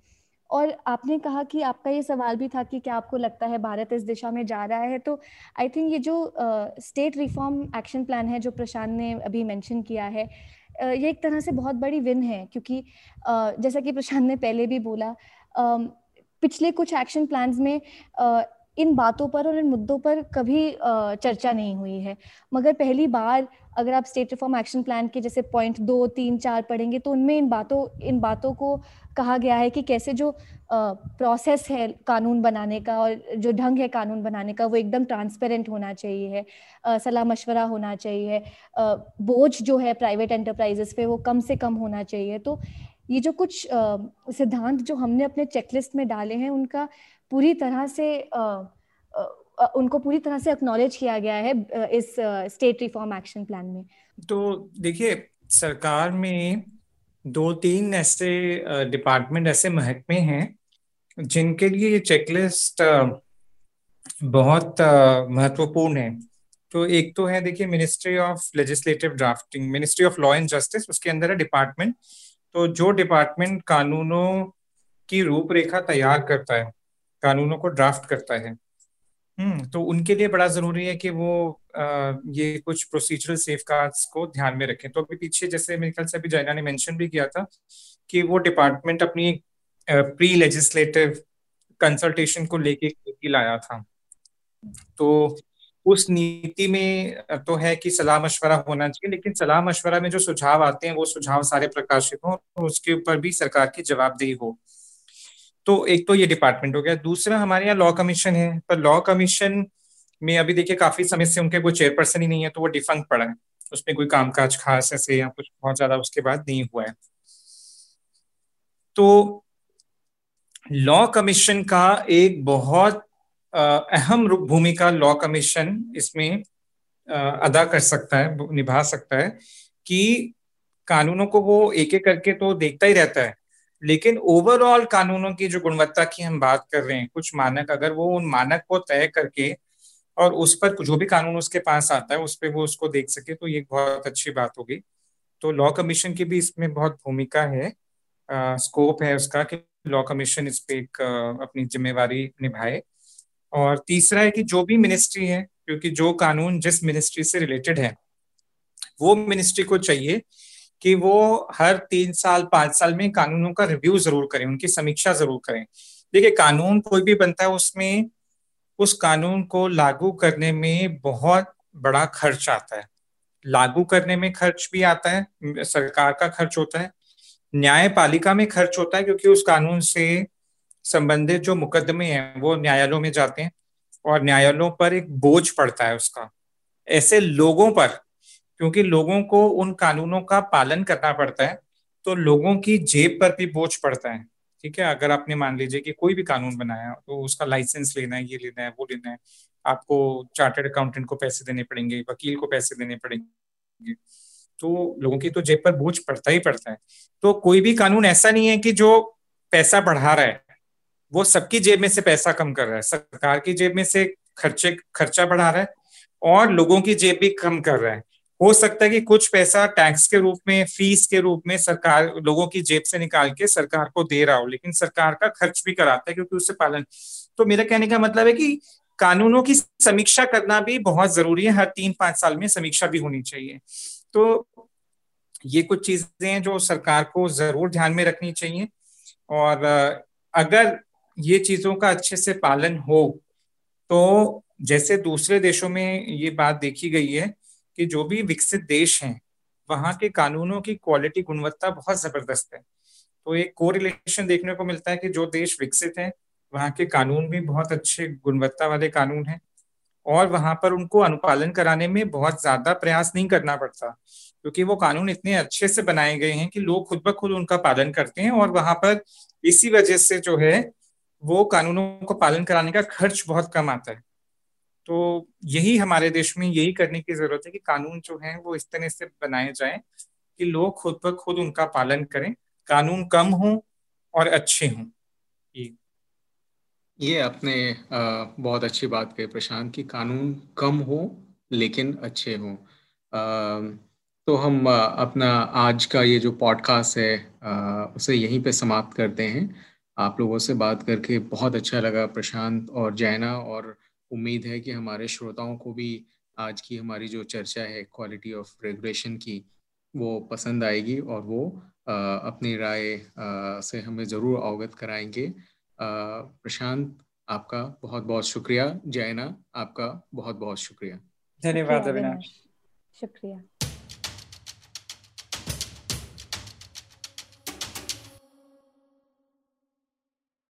और आपने कहा कि आपका ये सवाल भी था कि क्या आपको लगता है भारत इस दिशा में जा रहा है? तो आई थिंक ये जो स्टेट रिफॉर्म एक्शन प्लान है जो प्रशांत ने अभी मेंशन किया है uh, ये एक तरह से बहुत बड़ी विन है क्योंकि uh, जैसा कि प्रशांत ने पहले भी बोला uh, पिछले कुछ एक्शन प्लान्स में इन बातों पर और इन मुद्दों पर कभी चर्चा नहीं हुई है। मगर पहली बार अगर आप स्टेट रिफॉर्म एक्शन प्लान के जैसे पॉइंट दो, तीन, चार पढ़ेंगे तो उनमें इन बातों इन बातों को कहा गया है कि कैसे जो प्रोसेस है कानून बनाने का और जो ढंग है कानून बनाने का वो एकदम ट्रांसपेरेंट होना चाहिए है। सलाह मशवरा होना चाहिए बोझ जो है प्राइवेट एंटरप्राइजेस पे वो कम से कम होना चाहिए। तो ये जो कुछ सिद्धांत जो हमने अपने चेकलिस्ट में डाले हैं उनका पूरी तरह से उनको पूरी तरह से एक्नॉलेज किया गया है इस स्टेट रिफॉर्म एक्शन प्लान में। तो देखिए, सरकार में दो तीन ऐसे डिपार्टमेंट ऐसे महकमे हैं, जिनके लिए ये चेकलिस्ट बहुत महत्वपूर्ण है। तो एक तो है, देखिए ministry of legislative drafting ministry of law and justice उसके अंदर है डिपार्टमेंट तो जो डिपार्टमेंट कानूनों की रूपरेखा तैयार करता है कानूनों को ड्राफ्ट करता है। हम्म तो उनके लिए बड़ा ज़रूरी है कि वो आ, ये कुछ प्रोसीजरल सेफ़ को ध्यान में रखें। तो अभी पीछे जैसे मेरे ख्याल से अभी जैना ने मेंशन भी किया था कि वो डिपार्टमेंट अपनी प्री लेजिस्लेटिव कंसल्टेशन को लेके नीति लाया था। तो उस नीति में तो है कि सलाह मशवरा होना चाहिए लेकिन सलाह मशवरा में जो सुझाव आते हैं वो सुझाव सारे प्रकाशित हों और उसके ऊपर भी सरकार की जवाबदेही हो। तो एक तो ये डिपार्टमेंट हो गया। दूसरा हमारे यहाँ लॉ कमीशन है, पर लॉ कमीशन में अभी देखिए काफ़ी समय से उनके कोई चेयरपर्सन ही नहीं है तो वो डिफंक पड़ा है। उसमें कोई कामकाज खास ऐसे या कुछ बहुत ज़्यादा उसके बाद नहीं हुआ है। तो लॉ कमीशन का एक बहुत अहम भूमिका लॉ कमीशन इसमें अदा कर सकता है, निभा सकता है कि कानूनों को वो एक एक करके तो देखता ही रहता है। लेकिन ओवरऑल कानूनों की जो गुणवत्ता की हम बात कर रहे हैं कुछ मानक अगर वो उन मानक को तय करके और उस पर जो भी कानून उसके पास आता है उस पर वो उसको देख सके तो ये बहुत अच्छी बात होगी। तो लॉ कमीशन की भी इसमें बहुत भूमिका है आ, स्कोप है उसका कि लॉ कमीशन इस पे एक अपनी जिम्मेवारी निभाए। और तीसरा है कि जो भी मिनिस्ट्री है क्योंकि जो कानून जिस मिनिस्ट्री से रिलेटेड है वो मिनिस्ट्री को चाहिए कि वो हर तीन साल, पाँच साल में कानूनों का रिव्यू ज़रूर करें, उनकी समीक्षा ज़रूर करें। देखिए, कानून कोई भी बनता है, उसमें, उस कानून को लागू करने में बहुत बड़ा खर्च आता है। लागू करने में खर्च भी आता है, सरकार का खर्च होता है, न्यायपालिका में खर्च होता है, क्योंकि उस कानून से संबंधित जो मुकदमे हैं, वो न्यायालयों में जाते हैं और न्यायालयों पर एक बोझ पड़ता है उसका। ऐसे लोगों पर क्योंकि लोगों को उन कानूनों का पालन करना पड़ता है तो लोगों की जेब पर भी बोझ पड़ता है। ठीक है, अगर आपने मान लीजिए कि कोई भी कानून बनाया तो उसका लाइसेंस लेना है, ये लेना है, वो लेना है, आपको चार्टर्ड अकाउंटेंट को पैसे देने पड़ेंगे, वकील को पैसे देने पड़ेंगे तो लोगों की तो जेब पर बोझ पड़ता ही पड़ता है। तो कोई भी कानून ऐसा नहीं है कि जो पैसा बढ़ा रहा है, वो सबकी जेब में से पैसा कम कर रहा है, सरकार की जेब में से खर्चे, खर्चा बढ़ा रहा है और लोगों की जेब भी कम कर रहा है। हो सकता है कि कुछ पैसा टैक्स के रूप में फ़ीस के रूप में सरकार, लोगों की जेब से निकाल के सरकार को दे रहा हो, लेकिन सरकार का खर्च भी कराता है क्योंकि उससे पालन। तो मेरा कहने का मतलब है कि कानूनों की समीक्षा करना भी बहुत ज़रूरी है, हर तीन पाँच साल में समीक्षा भी होनी चाहिए। तो ये कुछ चीज़ें हैं जो सरकार को ज़रूर ध्यान में रखनी चाहिए और अगर ये चीज़ों का अच्छे से पालन हो तो जैसे दूसरे देशों में ये बात देखी गई है कि जो भी विकसित देश हैं, वहाँ के कानूनों की क्वालिटी गुणवत्ता बहुत ज़बरदस्त है। तो एक कोरिलेशन देखने को मिलता है कि जो देश विकसित हैं, वहाँ के कानून भी बहुत अच्छे गुणवत्ता वाले कानून हैं और वहाँ पर उनको अनुपालन कराने में बहुत ज़्यादा प्रयास नहीं करना पड़ता, क्योंकि वो कानून इतने अच्छे से बनाए गए हैं कि लोग खुद ब खुद उनका पालन करते हैं और वहाँ पर इसी वजह से जो है, वो कानूनों को पालन कराने का खर्च बहुत कम आता है। तो यही हमारे देश में यही करने की ज़रूरत है कि कानून जो है वो इस तरह से बनाए जाए कि लोग खुद ब खुद उनका पालन करें, कानून कम हो और अच्छे हों। ये। आपने बहुत अच्छी बात कही प्रशांत कि कानून कम हो लेकिन अच्छे हों। तो हम अपना आज का ये जो पॉडकास्ट है उसे यहीं पे समाप्त करते हैं। आप लोगों से बात करके बहुत अच्छा लगा प्रशांत और जैना और उम्मीद है कि हमारे श्रोताओं को भी आज की हमारी जो चर्चा है क्वालिटी ऑफ़ रेगुलेशन की वो पसंद आएगी और वो आ, अपनी राय आ, से हमें ज़रूर अवगत कराएँगे। प्रशांत आपका बहुत बहुत शुक्रिया। जयना आपका बहुत बहुत शुक्रिया। धन्यवाद अविनाश। शुक्रिया।